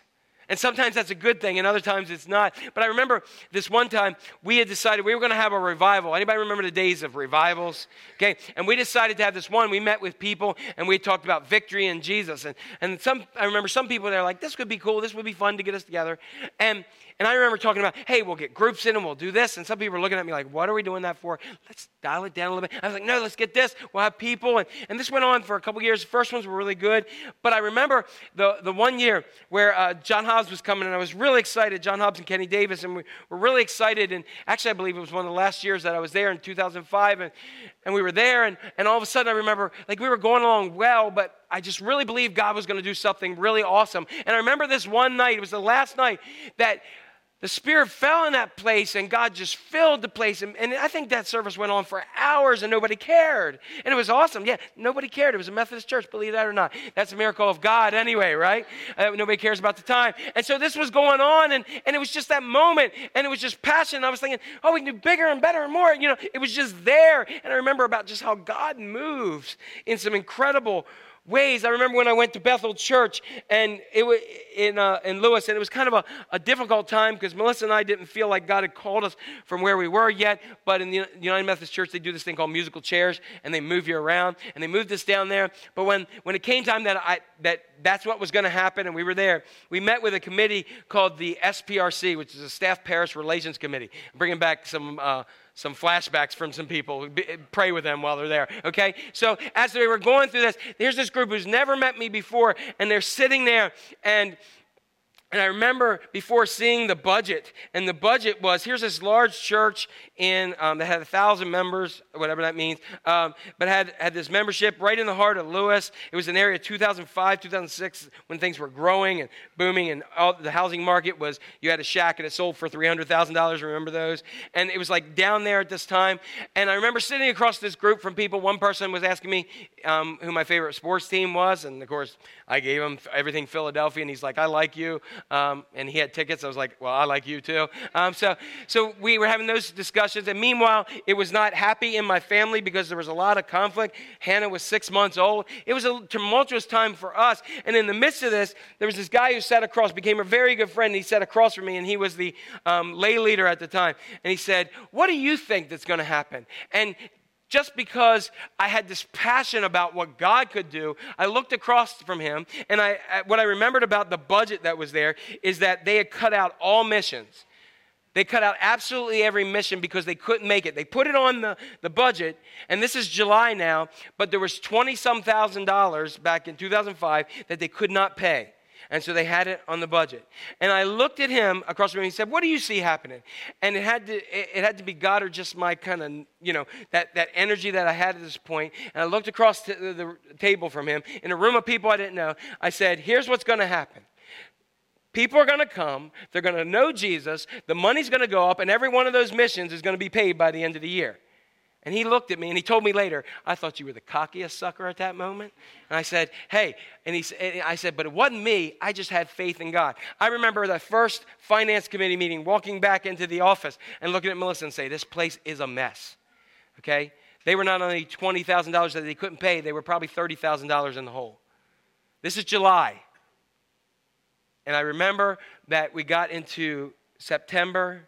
And sometimes that's a good thing, and other times it's not. But I remember this one time we had decided we were going to have a revival. Anybody remember the days of revivals? Okay, and we decided to have this one. We met with people and we talked about victory in Jesus. And, and some, I remember some people they're like, this could be cool. This would be fun to get us together. And and I remember talking about, hey, we'll get groups in and we'll do this. And some people were looking at me like, what are we doing that for? Let's dial it down a little bit. I was like, no, let's get this. We'll have people. And, and this went on for a couple years. The first ones were really good. But I remember the, the one year where uh, John Hobbs was coming and I was really excited. John Hobbs and Kenny Davis. And we were really excited. And actually, I believe it was one of the last years that I was there in 2005. And, and we were there. And, and all of a sudden, I remember like we were going along well, but I just really believed God was going to do something really awesome. And I remember this one night, it was the last night that the Spirit fell in that place and God just filled the place. And, and, I think that service went on for hours and nobody cared. And it was awesome. Yeah, nobody cared. It was a Methodist church, believe that or not. That's a miracle of God anyway, right? Uh, nobody cares about the time. And so this was going on and, and it was just that moment and it was just passion. I was thinking, oh, we can do bigger and better and more. You know, it was just there. And I remember about just how God moves in some incredible ways. I remember when I went to Bethel Church and it was in, uh, in Lewes, and it was kind of a, a difficult time because Melissa and I didn't feel like God had called us from where we were yet. But in the United Methodist Church, they do this thing called musical chairs, and they move you around, and they moved us down there. But when, when it came time that I that that's what was going to happen, and we were there, we met with a committee called the SPRC, which is a Staff Parish Relations Committee, bringing back some. Uh, some flashbacks from some people. Pray with them while they're there, okay? So as they were going through this, here's this group who's never met me before, and they're sitting there, and And I remember before seeing the budget, and the budget was here's this large church in um, that had a thousand members, whatever that means, um, but had had this membership right in the heart of Lewes. It was an area 2005, 2006 when things were growing and booming, and all, the housing market was. You had a shack and it sold for three hundred thousand dollars. Remember those? And it was like down there at this time. And I remember sitting across this group from people. One person was asking me um, who my favorite sports team was, and of course I gave him everything Philadelphia, and he's like, "I like you." Um, and he had tickets. I was like, well, I like you too. Um, so, so we were having those discussions. And meanwhile, it was not happy in my family because there was a lot of conflict. Hannah was six months old. It was a tumultuous time for us. And in the midst of this, there was this guy who sat across, became a very good friend. He sat across from me, and he was the um, lay leader at the time. And he said, What do you think that's going to happen? And just because I had this passion about what God could do, I looked across from him, and I, what I remembered about the budget that was there is that they had cut out all missions. They cut out absolutely every mission because they couldn't make it. They put it on the, the budget, and this is July now, but there was 20 some thousand dollars back in 2005 that they could not pay. And so they had it on the budget. And I looked at him across the room. He said, "What do you see happening?" And it had to it, had to be God or just my kind of you know that that energy that I had at this point. And I looked across the, the table from him in a room of people I didn't know. I said, "Here's what's going to happen." People are going to come, they're going to know Jesus, the money's going to go up, and every one of those missions is going to be paid by the end of the year. And he looked at me and he told me later, I thought you were the cockiest sucker at that moment. And I said, Hey, and, he, and I said, But it wasn't me. I just had faith in God. I remember the first finance committee meeting, walking back into the office and looking at Melissa and say, This place is a mess. Okay? They were not only $20,000 that they couldn't pay, they were probably $30,000 in the hole. This is July. And I remember that we got into September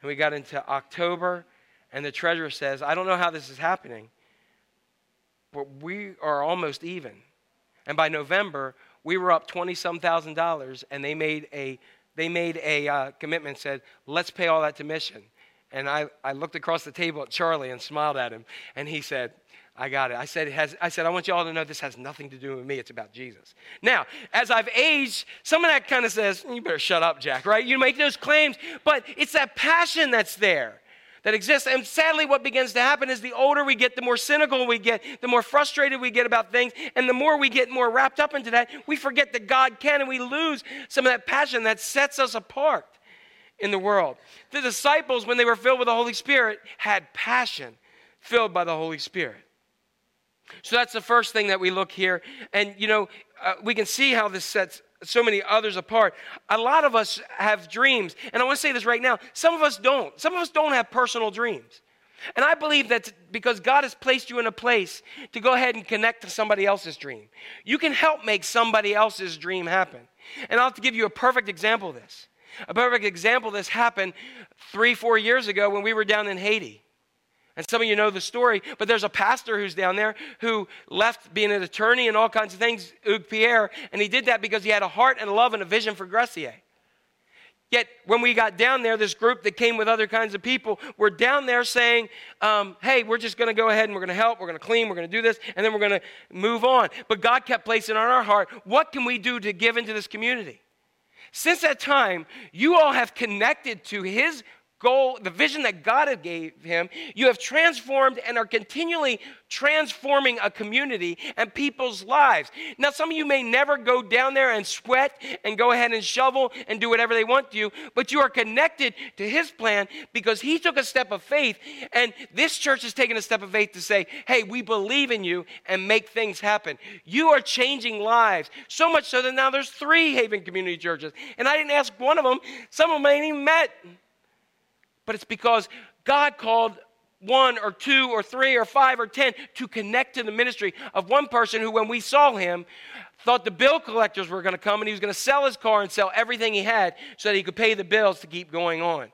and we got into October, and the treasurer says, I don't know how this is happening, but we are almost even. And by November, we were up 20 some thousand dollars, and they made a, they made a uh, commitment, said, let's pay all that to mission. And I, I looked across the table at Charlie and smiled at him, and he said, I got it. I said, it has, I said, I want you all to know this has nothing to do with me. It's about Jesus. Now, as I've aged, some of that kind of says, you better shut up, Jack, right? You make those claims, but it's that passion that's there that exists. And sadly, what begins to happen is the older we get, the more cynical we get, the more frustrated we get about things, and the more we get more wrapped up into that, we forget that God can, and we lose some of that passion that sets us apart in the world. The disciples, when they were filled with the Holy Spirit, had passion filled by the Holy Spirit. So that's the first thing that we look here. And, you know, uh, we can see how this sets so many others apart. A lot of us have dreams. And I want to say this right now some of us don't. Some of us don't have personal dreams. And I believe that because God has placed you in a place to go ahead and connect to somebody else's dream, you can help make somebody else's dream happen. And I'll have to give you a perfect example of this. A perfect example of this happened three, four years ago when we were down in Haiti. And some of you know the story, but there's a pastor who's down there who left being an attorney and all kinds of things, Hugues Pierre, and he did that because he had a heart and a love and a vision for Gressier. Yet, when we got down there, this group that came with other kinds of people were down there saying, um, Hey, we're just going to go ahead and we're going to help, we're going to clean, we're going to do this, and then we're going to move on. But God kept placing on our heart, What can we do to give into this community? Since that time, you all have connected to His goal, the vision that God gave him, you have transformed and are continually transforming a community and people's lives. Now, some of you may never go down there and sweat and go ahead and shovel and do whatever they want to but you are connected to his plan because he took a step of faith, and this church has taken a step of faith to say, hey, we believe in you and make things happen. You are changing lives, so much so that now there's three Haven Community Churches. And I didn't ask one of them, some of them ain't even met but it's because God called one or two or three or five or ten to connect to the ministry of one person who, when we saw him, thought the bill collectors were going to come and he was going to sell his car and sell everything he had so that he could pay the bills to keep going on.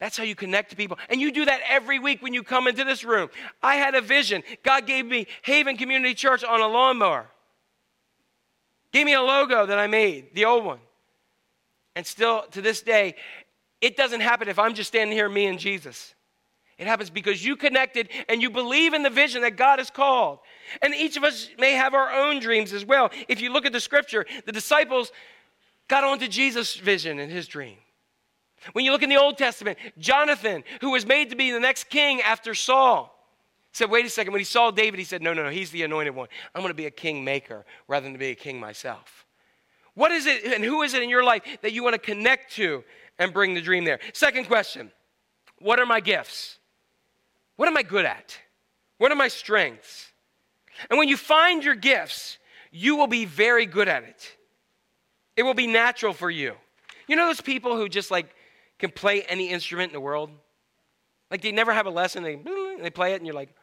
That's how you connect to people. And you do that every week when you come into this room. I had a vision. God gave me Haven Community Church on a lawnmower. Gave me a logo that I made, the old one. And still to this day, it doesn't happen if I'm just standing here, me and Jesus. It happens because you connected and you believe in the vision that God has called. And each of us may have our own dreams as well. If you look at the scripture, the disciples got onto Jesus' vision and his dream. When you look in the Old Testament, Jonathan, who was made to be the next king after Saul, said, Wait a second. When he saw David, he said, No, no, no, he's the anointed one. I'm going to be a king maker rather than to be a king myself. What is it and who is it in your life that you want to connect to and bring the dream there? Second question What are my gifts? What am I good at? What are my strengths? And when you find your gifts, you will be very good at it. It will be natural for you. You know those people who just like can play any instrument in the world? Like they never have a lesson, they, they play it, and you're like,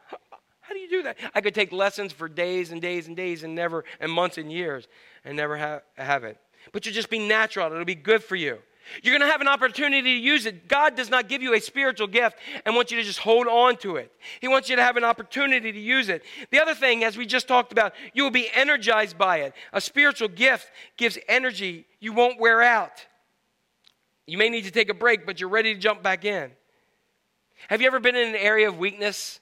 how do you do that? I could take lessons for days and days and days and never, and months and years, and never have, have it. But you'll just be natural, it'll be good for you. You're going to have an opportunity to use it. God does not give you a spiritual gift and want you to just hold on to it. He wants you to have an opportunity to use it. The other thing, as we just talked about, you will be energized by it. A spiritual gift gives energy you won't wear out. You may need to take a break, but you're ready to jump back in. Have you ever been in an area of weakness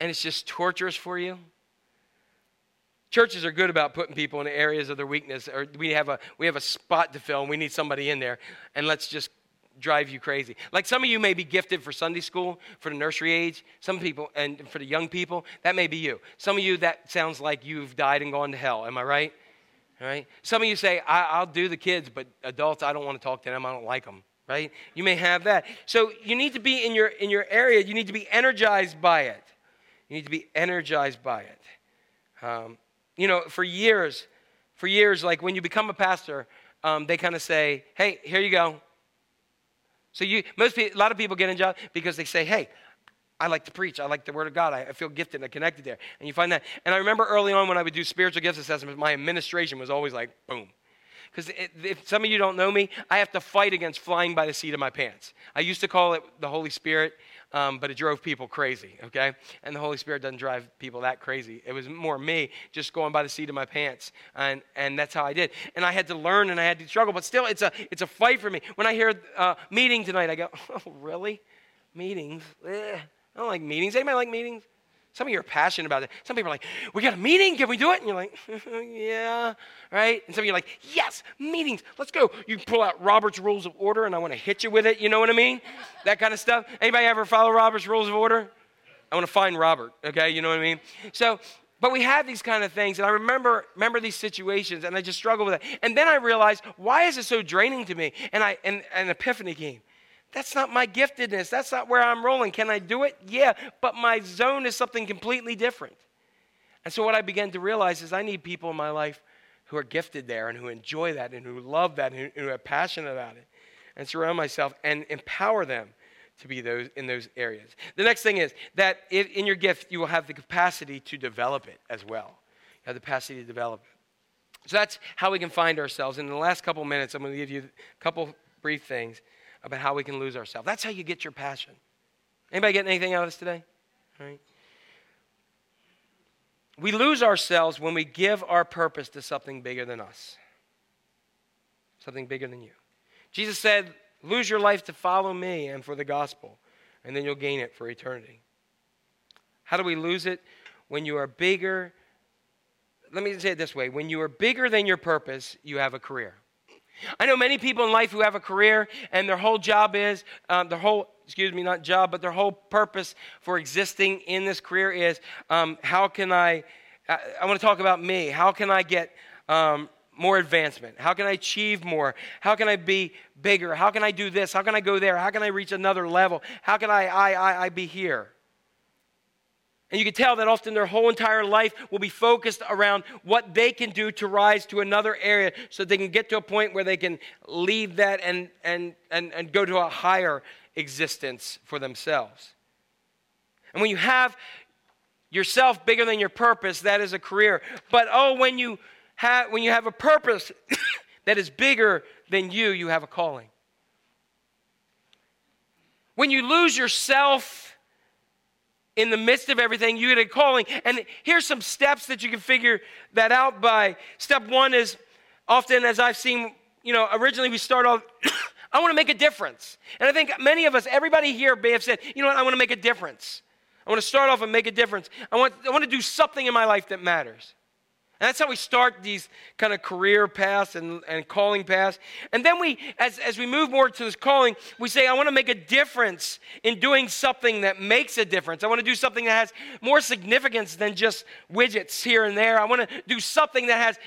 and it's just torturous for you? Churches are good about putting people in areas of their weakness, or we have a we have a spot to fill and we need somebody in there, and let's just drive you crazy. Like some of you may be gifted for Sunday school, for the nursery age. Some people, and for the young people, that may be you. Some of you, that sounds like you've died and gone to hell. Am I right? All right. Some of you say, I, will do the kids, but adults, I don't want to talk to them. I don't like them. Right? You may have that. So you need to be in your in your area. You need to be energized by it. You need to be energized by it. Um, you know, for years, for years, like when you become a pastor, um, they kind of say, "Hey, here you go." So you, most people, a lot of people get in job because they say, "Hey, I like to preach. I like the Word of God. I, I feel gifted and connected there." And you find that. And I remember early on when I would do spiritual gifts assessments, my administration was always like, "Boom." Because if some of you don't know me, I have to fight against flying by the seat of my pants. I used to call it the Holy Spirit um, but it drove people crazy, okay? And the Holy Spirit doesn't drive people that crazy. It was more me just going by the seat of my pants. And, and that's how I did. And I had to learn and I had to struggle, but still, it's a, it's a fight for me. When I hear uh, meeting tonight, I go, oh, really? Meetings? Eh, I don't like meetings. Anybody like meetings? Some of you are passionate about it. Some people are like, we got a meeting, can we do it? And you're like, yeah, right? And some of you are like, yes, meetings, let's go. You pull out Robert's Rules of Order and I want to hit you with it, you know what I mean? That kind of stuff. Anybody ever follow Robert's Rules of Order? I want to find Robert, okay? You know what I mean? So, but we have these kind of things, and I remember remember these situations, and I just struggle with it. And then I realized, why is it so draining to me? And I and an epiphany came. That's not my giftedness. That's not where I'm rolling. Can I do it? Yeah, but my zone is something completely different. And so, what I began to realize is I need people in my life who are gifted there and who enjoy that and who love that and who, are passionate about it. And surround myself and empower them to be those in those areas. The next thing is that in your gift, you will have the capacity to develop it as well. You have the capacity to develop it. So that's how we can find ourselves. In the last couple minutes, I'm going to give you a couple brief things about how we can lose ourselves. That's how you get your passion. Anybody getting anything out of this today? All right. We lose ourselves when we give our purpose to something bigger than us, something bigger than you. Jesus said, Lose your life to follow me and for the gospel, and then you'll gain it for eternity. How do we lose it? When you are bigger, let me say it this way when you are bigger than your purpose, you have a career. I know many people in life who have a career and their whole job is, um, their whole, excuse me, not job, but their whole purpose for existing in this career is um, how can I, I, I want to talk about me. How can I get um, more advancement? How can I achieve more? How can I be bigger? How can I do this? How can I go there? How can I reach another level? How can I, I, I, I be here? And you can tell that often their whole entire life will be focused around what they can do to rise to another area so they can get to a point where they can leave that and, and, and, and go to a higher existence for themselves. And when you have yourself bigger than your purpose, that is a career. But oh, when you have, when you have a purpose that is bigger than you, you have a calling. When you lose yourself, in the midst of everything, you get a calling. And here's some steps that you can figure that out by. Step one is often, as I've seen, you know, originally we start off, I want to make a difference. And I think many of us, everybody here may have said, you know what, I want to make a difference. I want to start off and make a difference. I want, I want to do something in my life that matters. And that's how we start these kind of career paths and, and calling paths. And then we, as, as we move more to this calling, we say, I want to make a difference in doing something that makes a difference. I want to do something that has more significance than just widgets here and there. I want to do something that has,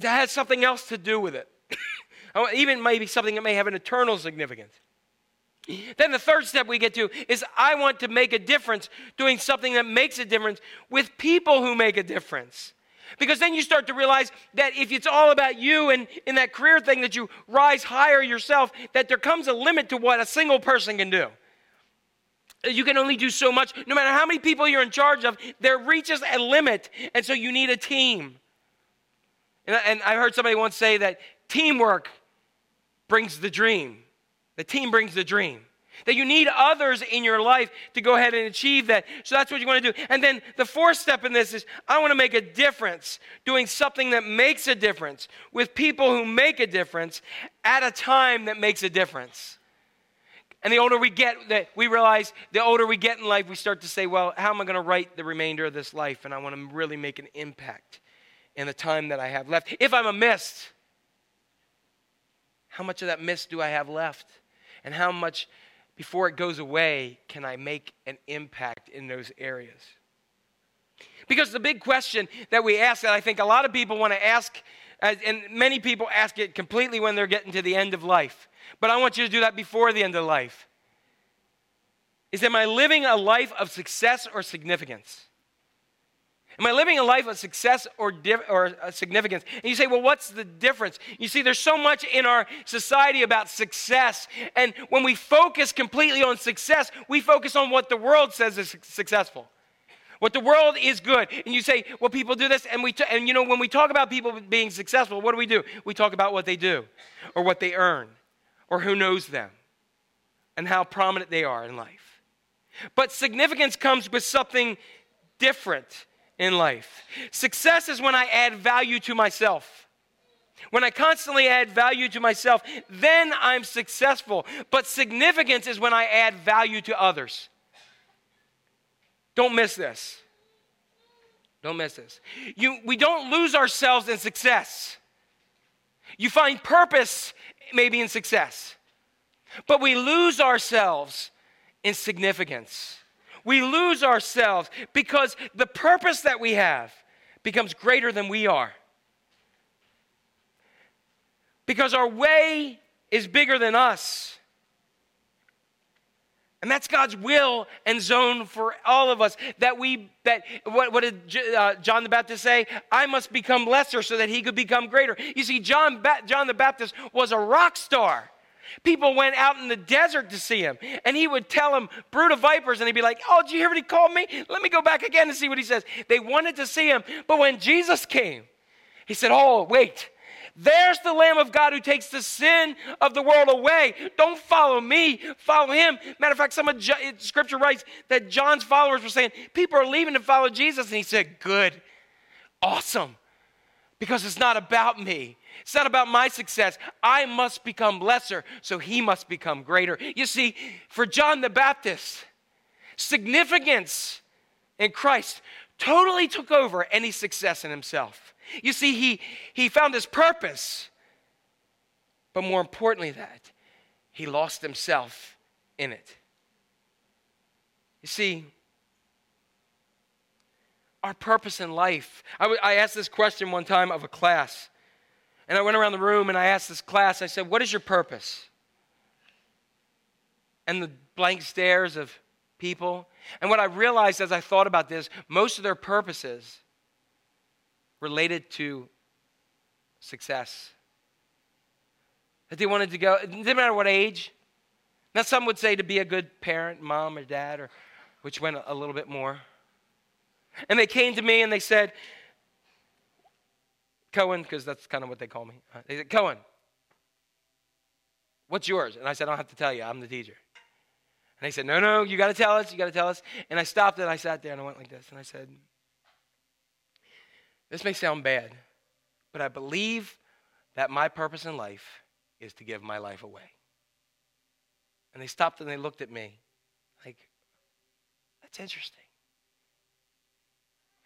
that has something else to do with it. Even maybe something that may have an eternal significance. Then the third step we get to is I want to make a difference doing something that makes a difference with people who make a difference. Because then you start to realize that if it's all about you and in that career thing that you rise higher yourself, that there comes a limit to what a single person can do. You can only do so much. No matter how many people you're in charge of, there reaches a limit. And so you need a team. And I, and I heard somebody once say that teamwork brings the dream. The team brings the dream. That you need others in your life to go ahead and achieve that. So that's what you want to do. And then the fourth step in this is I want to make a difference, doing something that makes a difference with people who make a difference at a time that makes a difference. And the older we get, that we realize the older we get in life, we start to say, well, how am I going to write the remainder of this life? And I want to really make an impact in the time that I have left. If I'm a mist, how much of that mist do I have left? And how much, before it goes away, can I make an impact in those areas? Because the big question that we ask, that I think a lot of people want to ask, and many people ask it completely when they're getting to the end of life. But I want you to do that before the end of life. Is am I living a life of success or significance? Am I living a life of success or, diff- or uh, significance? And you say, well, what's the difference? You see, there's so much in our society about success. And when we focus completely on success, we focus on what the world says is successful. What the world is good. And you say, well, people do this. And, we t- and you know, when we talk about people being successful, what do we do? We talk about what they do, or what they earn, or who knows them, and how prominent they are in life. But significance comes with something different in life. Success is when I add value to myself. When I constantly add value to myself, then I'm successful. But significance is when I add value to others. Don't miss this. Don't miss this. You, we don't lose ourselves in success. You find purpose maybe in success, but we lose ourselves in significance. We lose ourselves because the purpose that we have becomes greater than we are. Because our way is bigger than us. And that's God's will and zone for all of us. That we, that, what, what did uh, John the Baptist say? I must become lesser so that he could become greater. You see, John, ba- John the Baptist was a rock star. People went out in the desert to see him, and he would tell them, brood of vipers, and he'd be like, Oh, did you hear what he called me? Let me go back again and see what he says. They wanted to see him, but when Jesus came, he said, Oh, wait. There's the Lamb of God who takes the sin of the world away. Don't follow me, follow him. Matter of fact, some of Jo- scripture writes that John's followers were saying, People are leaving to follow Jesus. And he said, Good, awesome, because it's not about me. It's not about my success. I must become lesser, so he must become greater. You see, for John the Baptist, significance in Christ totally took over any success in himself. You see, he, he found his purpose, but more importantly, that he lost himself in it. You see, our purpose in life. I, w- I asked this question one time of a class, and I went around the room and I asked this class, I said, What is your purpose? And the blank stares of people. And what I realized as I thought about this, most of their purposes related to success. That they wanted to go, it didn't matter what age. Now, some would say to be a good parent, mom or dad, or which went a little bit more. And they came to me and they said, Cohen, because that's kind of what they call me. Uh, They said, Cohen, what's yours? And I said, I don't have to tell you, I'm the teacher. And they said, No, no, you got to tell us, you got to tell us. And I stopped and I sat there and I went like this and I said, This may sound bad, but I believe that my purpose in life is to give my life away. And they stopped and they looked at me like, That's interesting.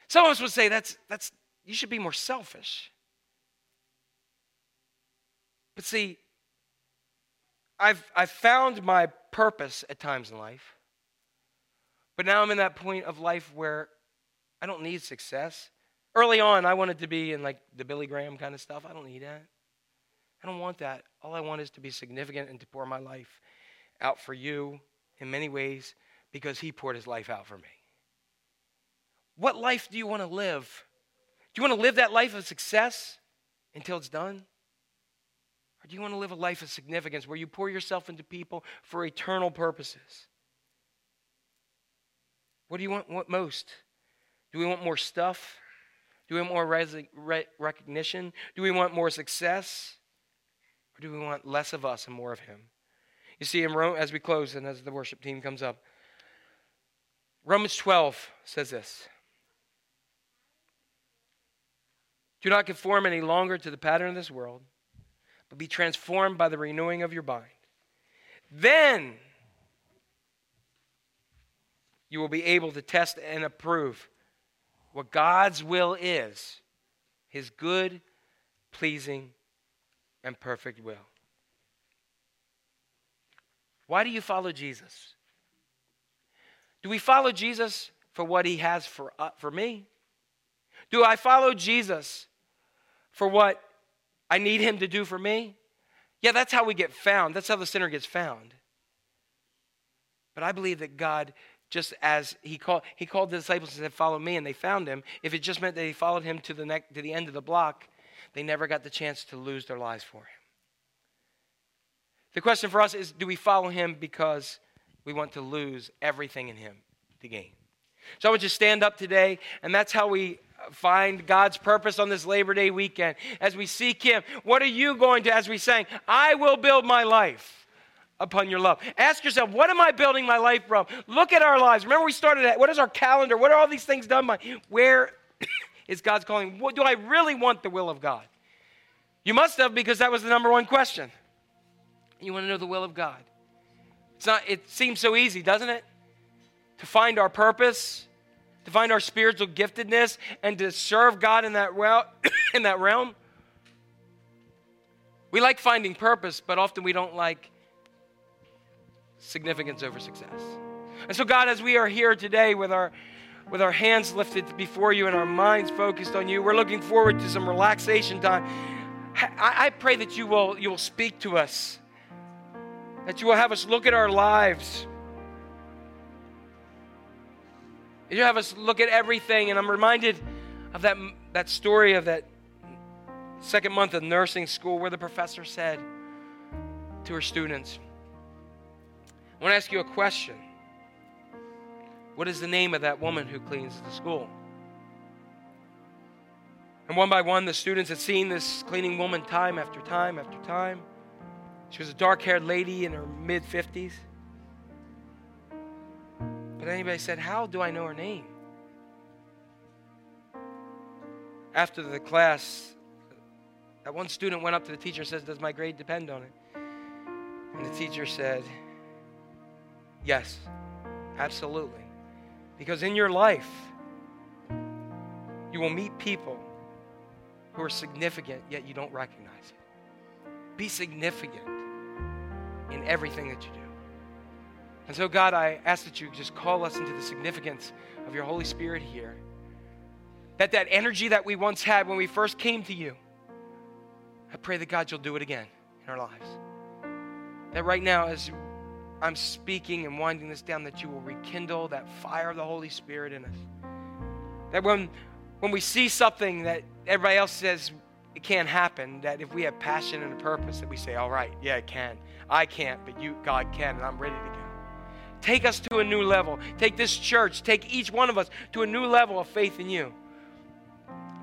Some of us would say that's, that's, you should be more selfish. But see, I've, I've found my purpose at times in life. But now I'm in that point of life where I don't need success. Early on, I wanted to be in like the Billy Graham kind of stuff. I don't need that. I don't want that. All I want is to be significant and to pour my life out for you in many ways because he poured his life out for me. What life do you want to live? Do you want to live that life of success until it's done? Or do you want to live a life of significance where you pour yourself into people for eternal purposes? What do you want, want most? Do we want more stuff? Do we want more resi- re- recognition? Do we want more success? Or do we want less of us and more of Him? You see, in Rome, as we close and as the worship team comes up, Romans 12 says this Do not conform any longer to the pattern of this world, but be transformed by the renewing of your mind. Then you will be able to test and approve what God's will is his good, pleasing, and perfect will. Why do you follow Jesus? Do we follow Jesus for what he has for, uh, for me? Do I follow Jesus for what I need him to do for me? Yeah, that's how we get found. That's how the sinner gets found. But I believe that God, just as he called, he called the disciples and said, Follow me, and they found him. If it just meant that they followed him to the, to the end of the block, they never got the chance to lose their lives for him. The question for us is do we follow him because we want to lose everything in him to gain? So I want you to stand up today, and that's how we find God's purpose on this Labor Day weekend as we seek him. What are you going to, as we sang, I will build my life upon your love. Ask yourself, what am I building my life from? Look at our lives. Remember, we started at what is our calendar? What are all these things done by? Where is God's calling? What, do I really want the will of God? You must have, because that was the number one question. You want to know the will of God. It's not, it seems so easy, doesn't it? To find our purpose, to find our spiritual giftedness, and to serve God in that, well, in that realm. We like finding purpose, but often we don't like significance over success. And so, God, as we are here today with our with our hands lifted before you and our minds focused on you, we're looking forward to some relaxation time. I, I pray that you will you will speak to us, that you will have us look at our lives. You have us look at everything, and I'm reminded of that, that story of that second month of nursing school where the professor said to her students, I want to ask you a question. What is the name of that woman who cleans the school? And one by one, the students had seen this cleaning woman time after time after time. She was a dark haired lady in her mid 50s. But anybody said, How do I know her name? After the class, that one student went up to the teacher and says, Does my grade depend on it? And the teacher said, Yes, absolutely. Because in your life, you will meet people who are significant, yet you don't recognize it. Be significant in everything that you do. And so, God, I ask that you just call us into the significance of your Holy Spirit here. That that energy that we once had when we first came to you, I pray that God, you'll do it again in our lives. That right now, as I'm speaking and winding this down, that you will rekindle that fire of the Holy Spirit in us. That when, when we see something that everybody else says it can't happen, that if we have passion and a purpose, that we say, all right, yeah, it can. I can't, but you, God can, and I'm ready to go. Take us to a new level. Take this church, take each one of us to a new level of faith in you.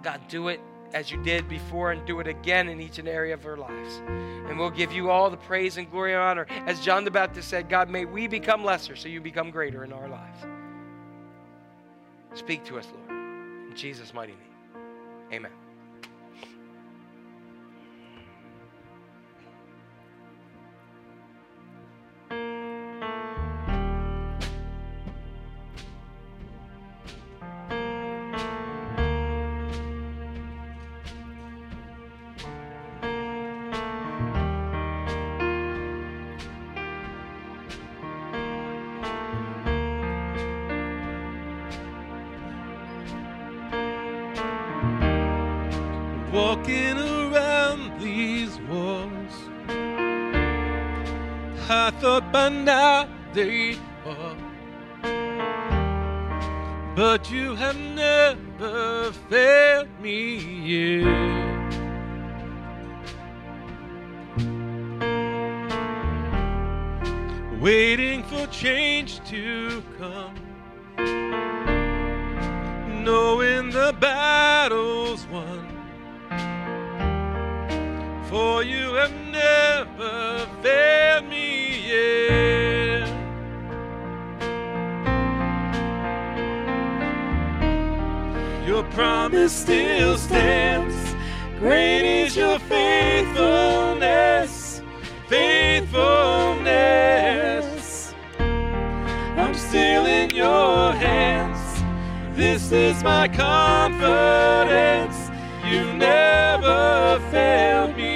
God, do it as you did before and do it again in each and area of our lives. And we'll give you all the praise and glory and honor. As John the Baptist said, God, may we become lesser so you become greater in our lives. Speak to us, Lord. In Jesus' mighty name. Amen. Walking around these walls. I thought by now they'd fall. But you have never failed me yet. Waiting for change to come knowing the battle's won. For you have never failed me yet. Your promise still stands. Great is your faithfulness, faithfulness. I'm still in your hands. This is my confidence. You never failed me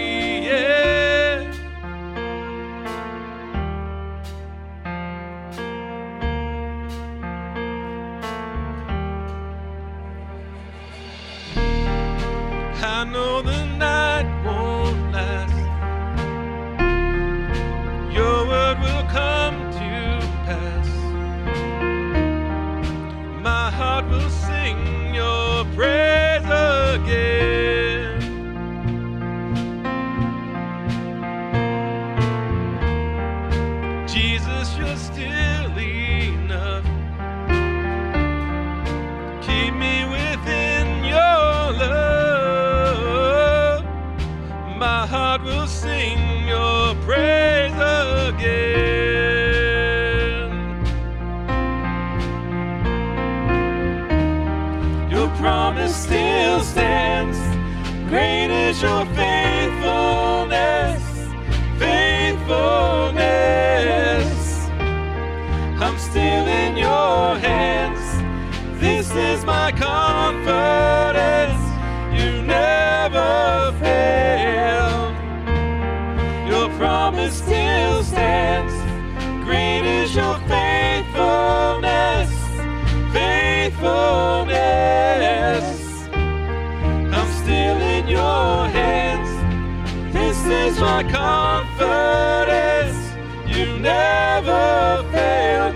This is my confidence. You never failed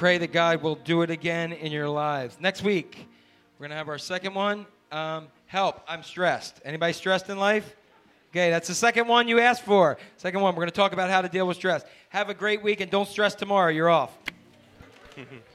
pray that God will do it again in your lives. Next week, we're going to have our second one. Um, help, I'm stressed. Anybody stressed in life? Okay, that's the second one you asked for. Second one, we're going to talk about how to deal with stress. Have a great week and don't stress tomorrow. You're off.